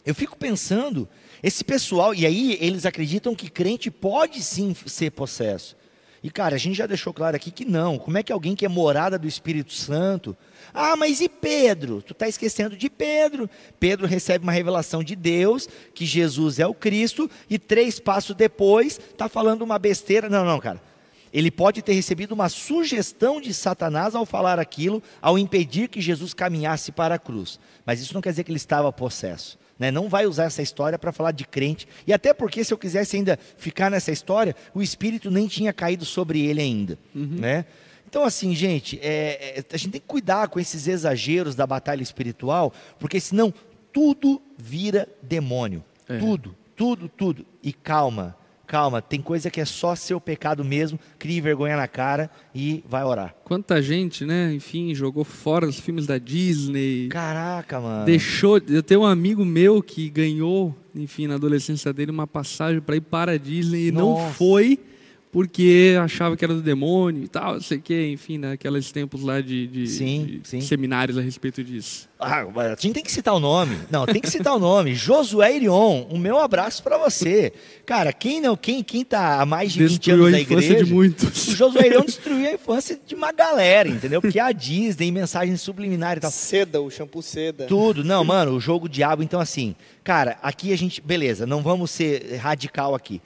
eu fico pensando, esse pessoal, e aí eles acreditam que crente pode sim ser possesso. E, cara, a gente já deixou claro aqui que não. Como é que alguém que é morada do Espírito Santo ah, mas e Pedro? Tu está esquecendo de Pedro. Pedro recebe uma revelação de Deus, que Jesus é o Cristo, e três passos depois está falando uma besteira. Não, não, cara. Ele pode ter recebido uma sugestão de Satanás ao falar aquilo, ao impedir que Jesus caminhasse para a cruz. Mas isso não quer dizer que ele estava possesso. Né? Não vai usar essa história para falar de crente. E até porque, se eu quisesse ainda ficar nessa história, o Espírito nem tinha caído sobre ele ainda. Uhum. Né? Então, assim, gente, é, é, a gente tem que cuidar com esses exageros da batalha espiritual, porque senão tudo vira demônio. É. Tudo, tudo, tudo. E calma, calma, tem coisa que é só seu pecado mesmo, crie vergonha na cara e vai orar. Quanta gente, né, enfim, jogou fora os filmes da Disney. Caraca, mano. Deixou, eu tenho um amigo meu que ganhou, enfim, na adolescência dele uma passagem para ir para a Disney e Nossa. não foi porque achava que era do demônio e tal, não sei o que, enfim, naqueles né, tempos lá de, de, sim, de sim. seminários a respeito disso. Ah, a gente tem que citar o nome. Não, tem que citar o nome. Josué Irion, o meu abraço para você. Cara, quem não, quem, quem tá há mais de destruiu 20 anos na igreja... de muitos. O Josué Irion destruiu a infância de uma galera, entendeu? Porque a Disney, mensagem subliminar e tal. Seda, o shampoo seda. Tudo. Não, mano, o jogo diabo, então assim... Cara, aqui a gente... Beleza, não vamos ser radical aqui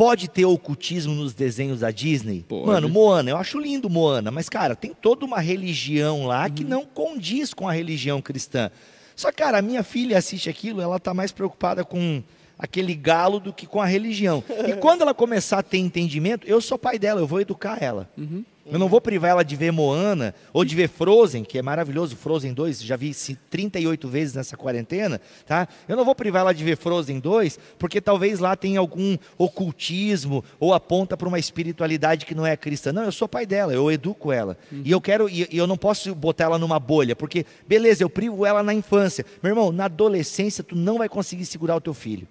pode ter ocultismo nos desenhos da Disney? Pode. Mano, Moana, eu acho lindo Moana, mas, cara, tem toda uma religião lá que não condiz com a religião cristã. Só, cara, a minha filha assiste aquilo, ela tá mais preocupada com aquele galo do que com a religião. E quando ela começar a ter entendimento, eu sou pai dela, eu vou educar ela. Eu não vou privar ela de ver Moana ou de ver Frozen, que é maravilhoso, Frozen 2, já vi se 38 vezes nessa quarentena, tá? Eu não vou privar ela de ver Frozen 2, porque talvez lá tenha algum ocultismo ou aponta para uma espiritualidade que não é cristã. Não, eu sou pai dela, eu educo ela. E eu quero e e eu não posso botar ela numa bolha, porque beleza, eu privo ela na infância. Meu irmão, na adolescência tu não vai conseguir segurar o teu filho.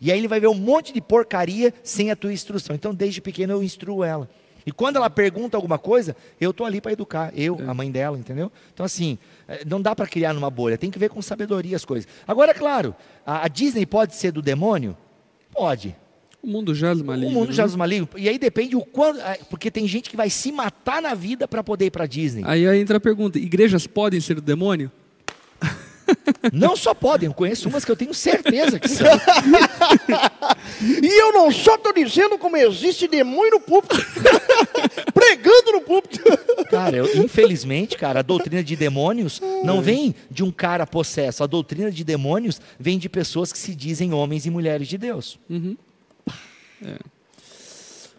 E aí ele vai ver um monte de porcaria sem a tua instrução. Então desde pequeno eu instruo ela. E quando ela pergunta alguma coisa, eu tô ali para educar, eu, a mãe dela, entendeu? Então assim, eh, não dá para criar numa bolha, tem que ver com sabedoria as coisas. Agora, é claro, a, a Disney pode ser do demônio? Pode. O mundo jaz maligno. O mundo né? já os malignos. E aí depende o quanto. ah, Porque tem gente que vai se matar na vida para poder ir para Disney. Aí, aí entra a pergunta: igrejas podem ser do demônio? Não só podem, eu conheço umas que eu tenho certeza que são. E eu não só estou dizendo como existe demônio no púlpito, pregando no púlpito. Cara, eu- infelizmente, cara, a doutrina de demônios não vem de um cara possesso. A doutrina de demônios vem de pessoas que se dizem homens e mulheres de Deus.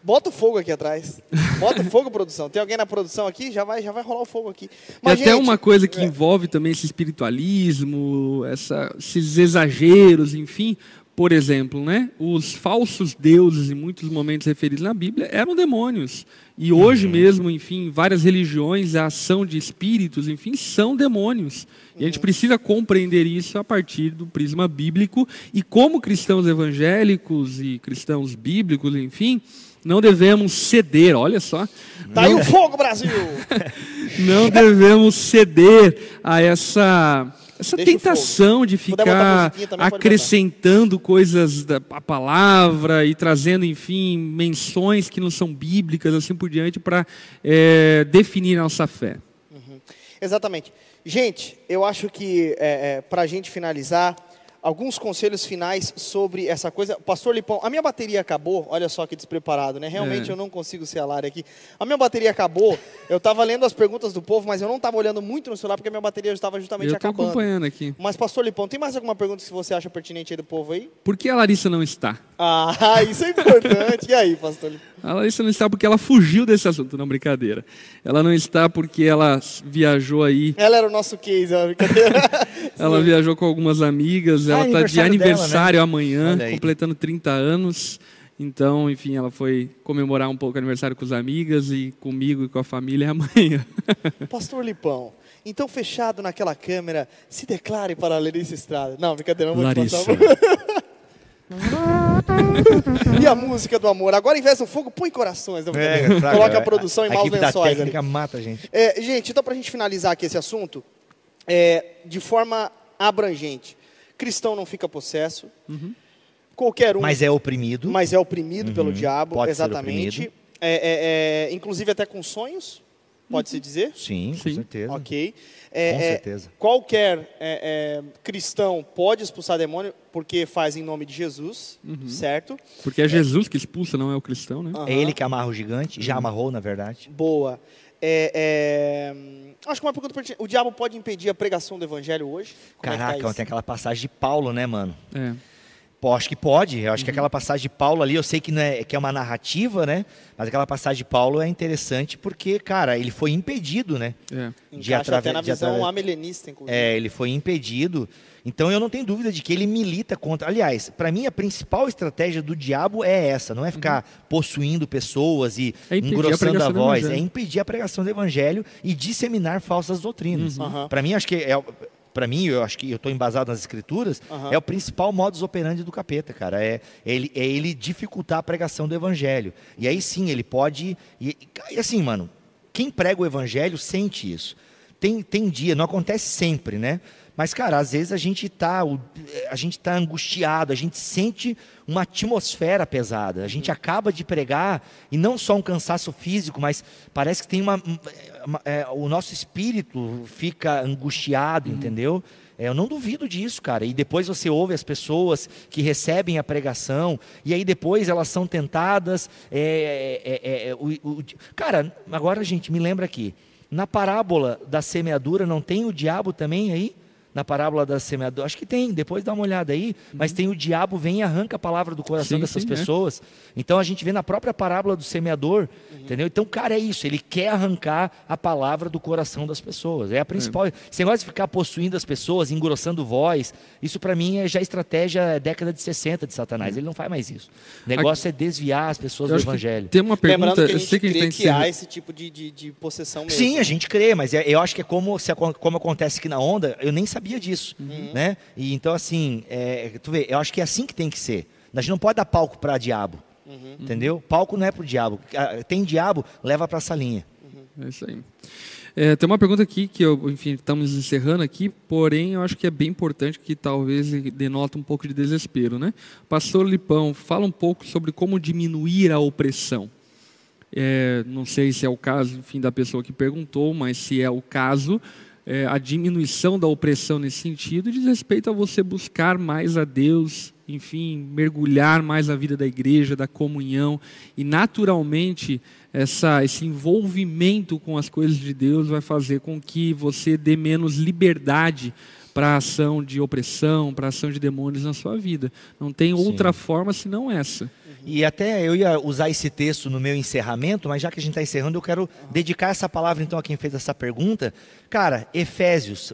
Bota o fogo aqui atrás. Bota o fogo, produção. Tem alguém na produção aqui? Já vai, já vai rolar o fogo aqui. E até gente, uma coisa que é. envolve também esse espiritualismo, essa- esses exageros, enfim. Por exemplo, né? Os falsos deuses, em muitos momentos referidos na Bíblia, eram demônios. E hoje mesmo, enfim, várias religiões, a ação de espíritos, enfim, são demônios. E a gente precisa compreender isso a partir do prisma bíblico. E como cristãos evangélicos e cristãos bíblicos, enfim, não devemos ceder, olha só. Tá aí não- o fogo, Brasil! não devemos ceder a essa, essa Deixa tentação de ficar acrescentando coisas da a palavra e trazendo, enfim, menções que não são bíblicas, assim por diante, para definir a nossa fé. Exatamente. Gente, eu acho que é, para a gente finalizar, alguns conselhos finais sobre essa coisa. Pastor Lipão, a minha bateria acabou, olha só que despreparado, né? Realmente É. eu não consigo ser alário aqui. A minha bateria acabou, eu estava lendo as perguntas do povo, mas eu não estava olhando muito no celular porque a minha bateria estava justamente Eu estou acabando. acompanhando aqui. Mas, Pastor Lipão, tem mais alguma pergunta que você acha pertinente aí do povo aí? Por que a Larissa não está? Ah, isso é importante. E aí, Pastor Lipão? A Larissa não está porque ela fugiu desse assunto, não brincadeira. Ela não está porque ela viajou aí Ela era o nosso case, ó, brincadeira. Ela viajou com algumas amigas, ela está de aniversário dela, aniversário amanhã, completando 30 anos. Então, enfim, ela foi comemorar um pouco o aniversário com as amigas e comigo e com a família amanhã. Pastor Lipão, então fechado naquela câmera, se declare para a Larissa Estrada. Não, brincadeira, não vou te Larissa. passar. e a música do amor. Agora, em vez do fogo, põe corações. Brincadeira. fraca, Coloca a é. produção em a maus lençóis. técnica mata a gente. É, gente, então para a gente finalizar aqui esse assunto, é, de forma abrangente, cristão não fica possesso, qualquer um, Mas é oprimido. mas é oprimido pelo diabo, pode ser exatamente. oprimido. É, é, é, inclusive até com sonhos, pode-se dizer. Sim, com Sim. certeza. Ok. É, Com é, certeza. qualquer é, é, cristão pode expulsar demônio porque faz em nome de Jesus, Uhum. certo? Porque é Jesus que expulsa, não é o cristão, né? É ele que amarra o gigante, já amarrou, na verdade. Boa. É, é, acho que uma pergunta pertinente. O diabo pode impedir a pregação do evangelho hoje? Como é tá Caraca, isso? tem aquela passagem de Paulo, né, mano? É. Pô, acho que pode. Eu Uhum. acho que aquela passagem de Paulo ali, eu sei que, não é, que é uma narrativa, né? Mas aquela passagem de Paulo é interessante porque, cara, ele foi impedido, né? É. de atrave- até na visão atrave- amilenista, inclusive. É, ele foi impedido. Então eu não tenho dúvida de que ele milita contra. Aliás, para mim a principal estratégia do diabo é essa, não é ficar possuindo pessoas e É impedir a engrossando a, pregação do voz, é evangelho. impedir a pregação do evangelho e disseminar falsas doutrinas. Aham. Para mim acho que é para mim, eu acho que eu estou embasado nas escrituras, Aham. é o principal modus operandi do capeta, cara. É ele, é ele dificultar a pregação do evangelho. E aí sim, ele pode. E, e assim, mano, quem prega o evangelho sente isso. Tem, tem dia, não acontece sempre, né? Mas, cara, às vezes a gente tá, a gente tá angustiado, a gente sente uma atmosfera pesada. A gente acaba de pregar, e não só um cansaço físico, mas parece que tem uma. uma- é, o nosso espírito fica angustiado, entendeu? É, eu não duvido disso, cara. E depois você ouve as pessoas que recebem a pregação, e aí depois elas são tentadas. É, é, é, é o, o, cara, agora, gente, me lembra aqui. Na parábola da semeadura, não tem o diabo também aí? Na parábola da semeadora. Acho que tem, depois dá uma olhada aí. Uhum. Mas tem o diabo vem e arranca a palavra do coração sim, dessas sim, é. pessoas. É. Então a gente vê na própria parábola do semeador, uhum. entendeu? Então, cara, é isso. Ele quer arrancar a palavra do coração das pessoas. É a principal. É. Esse negócio de ficar possuindo as pessoas, engrossando voz, isso para mim é já estratégia década de 60 de Satanás. Uhum. Ele não faz mais isso. O negócio Aqui, é desviar as pessoas do evangelho. Tem uma pergunta. Lembrando que a gente sei que, crê que há esse tipo de, de, de possessão mesmo. Sim, a gente crê, mas é, eu acho que é como, se, como acontece aqui na onda, eu nem sabia disso. Uhum. Né? E então, assim, é, tu vê, eu acho que é assim que tem que ser. A gente não pode dar palco para diabo. Uhum. Entendeu? Palco não é para o diabo. Tem diabo, leva para essa linha. Uhum. É isso aí. É, tem uma pergunta aqui que, eu, enfim, estamos encerrando aqui, porém eu acho que é bem importante que talvez denota um pouco de desespero, né? Pastor Lipão, fala um pouco sobre como diminuir a opressão. É, não sei se é o caso, enfim, da pessoa que perguntou, mas se é o caso, é, a diminuição da opressão nesse sentido diz respeito a você buscar mais a Deus, enfim, mergulhar mais na vida da igreja, da comunhão e naturalmente essa, esse envolvimento com as coisas de Deus vai fazer com que você dê menos liberdade para a ação de opressão, para a ação de demônios na sua vida. Não tem outra Sim. forma senão essa. E até eu ia usar esse texto no meu encerramento, mas já que a gente está encerrando, eu quero dedicar essa palavra então a quem fez essa pergunta. Cara, Efésios,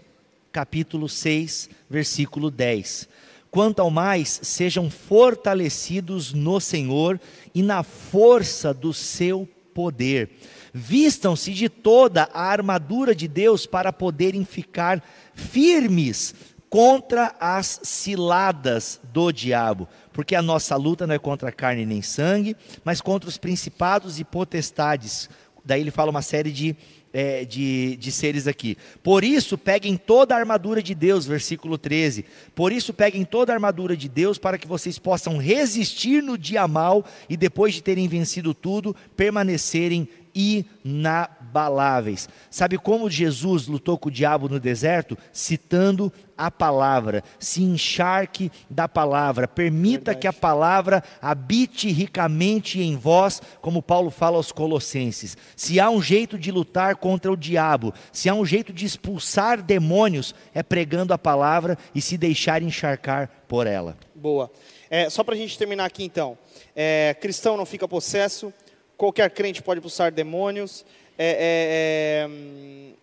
capítulo 6, versículo 10. Quanto ao mais, sejam fortalecidos no Senhor e na força do seu poder. Vistam-se de toda a armadura de Deus para poderem ficar firmes contra as ciladas do diabo, porque a nossa luta não é contra carne nem sangue, mas contra os principados e potestades. Daí ele fala uma série de, é, de, de seres aqui. Por isso, peguem toda a armadura de Deus, versículo 13. Por isso, peguem toda a armadura de Deus para que vocês possam resistir no dia mal e depois de terem vencido tudo, permanecerem inabaláveis. Sabe como Jesus lutou com o diabo no deserto? Citando a palavra. Se encharque da palavra. Permita Verdade. que a palavra habite ricamente em vós, como Paulo fala aos Colossenses. Se há um jeito de lutar contra o diabo, se há um jeito de expulsar demônios, é pregando a palavra e se deixar encharcar por ela. Boa. É, só para a gente terminar aqui então. É, cristão não fica possesso, qualquer crente pode expulsar demônios, é, é, é,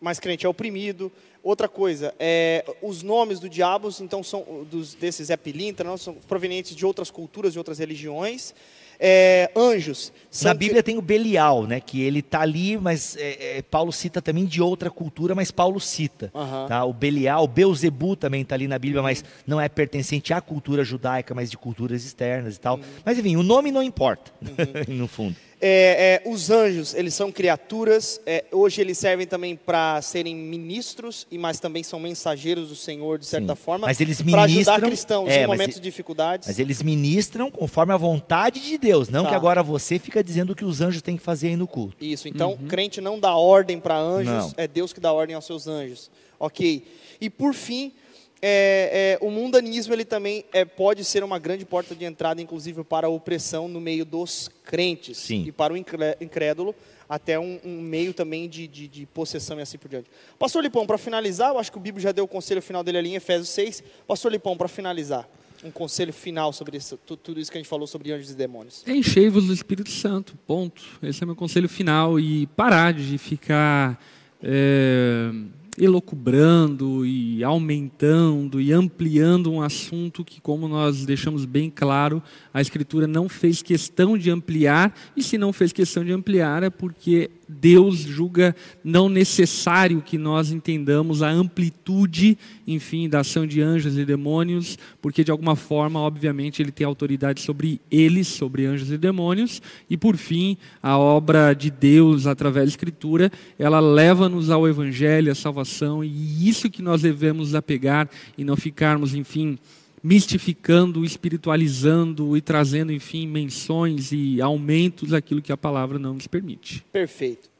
mas crente é oprimido. Outra coisa, é, os nomes do diabo, então, são dos, desses é pilintra, não, são provenientes de outras culturas, de outras religiões é, anjos. Na Bíblia tem o Belial, né? Que ele está ali, mas é, é, Paulo cita também de outra cultura, mas Paulo cita. Uhum. Tá? O Belial, o Beuzebu também está ali na Bíblia, mas não é pertencente à cultura judaica, mas de culturas externas e tal. Uhum. Mas enfim, o nome não importa, uhum. no fundo. É, é, os anjos, eles são criaturas, é, hoje eles servem também para serem ministros, e mas também são mensageiros do Senhor, de certa Sim. forma, para ajudar cristãos é, em momentos de dificuldades. Mas eles ministram conforme a vontade de Deus, não tá. que agora você fica dizendo o que os anjos têm que fazer aí no culto. Isso, então uhum. crente não dá ordem para anjos, não. é Deus que dá ordem aos seus anjos. Ok. E por fim, é, é, o mundanismo ele também é, pode ser uma grande porta de entrada, inclusive para a opressão no meio dos crentes Sim. e para o incrédulo até um, um meio também de, de, de, possessão e assim por diante. Pastor Lipão, para finalizar, eu acho que o Bíblia já deu o conselho final dele ali em Efésios 6. Pastor Lipão, para finalizar, um conselho final sobre isso, tudo isso que a gente falou sobre anjos e demônios. Enchei-vos do Espírito Santo, ponto. Esse é meu conselho final e parar de ficar... É elocubrando e aumentando e ampliando um assunto que, como nós deixamos bem claro, a Escritura não fez questão de ampliar, e se não fez questão de ampliar é porque Deus julga não necessário que nós entendamos a amplitude, enfim, da ação de anjos e demônios, porque de alguma forma, obviamente, ele tem autoridade sobre eles, sobre anjos e demônios, e por fim, a obra de Deus através da Escritura, ela leva-nos ao Evangelho, à salvação, e isso que nós devemos apegar e não ficarmos, enfim, mistificando, espiritualizando e trazendo, enfim, menções e aumentos aquilo que a palavra não nos permite. Perfeito.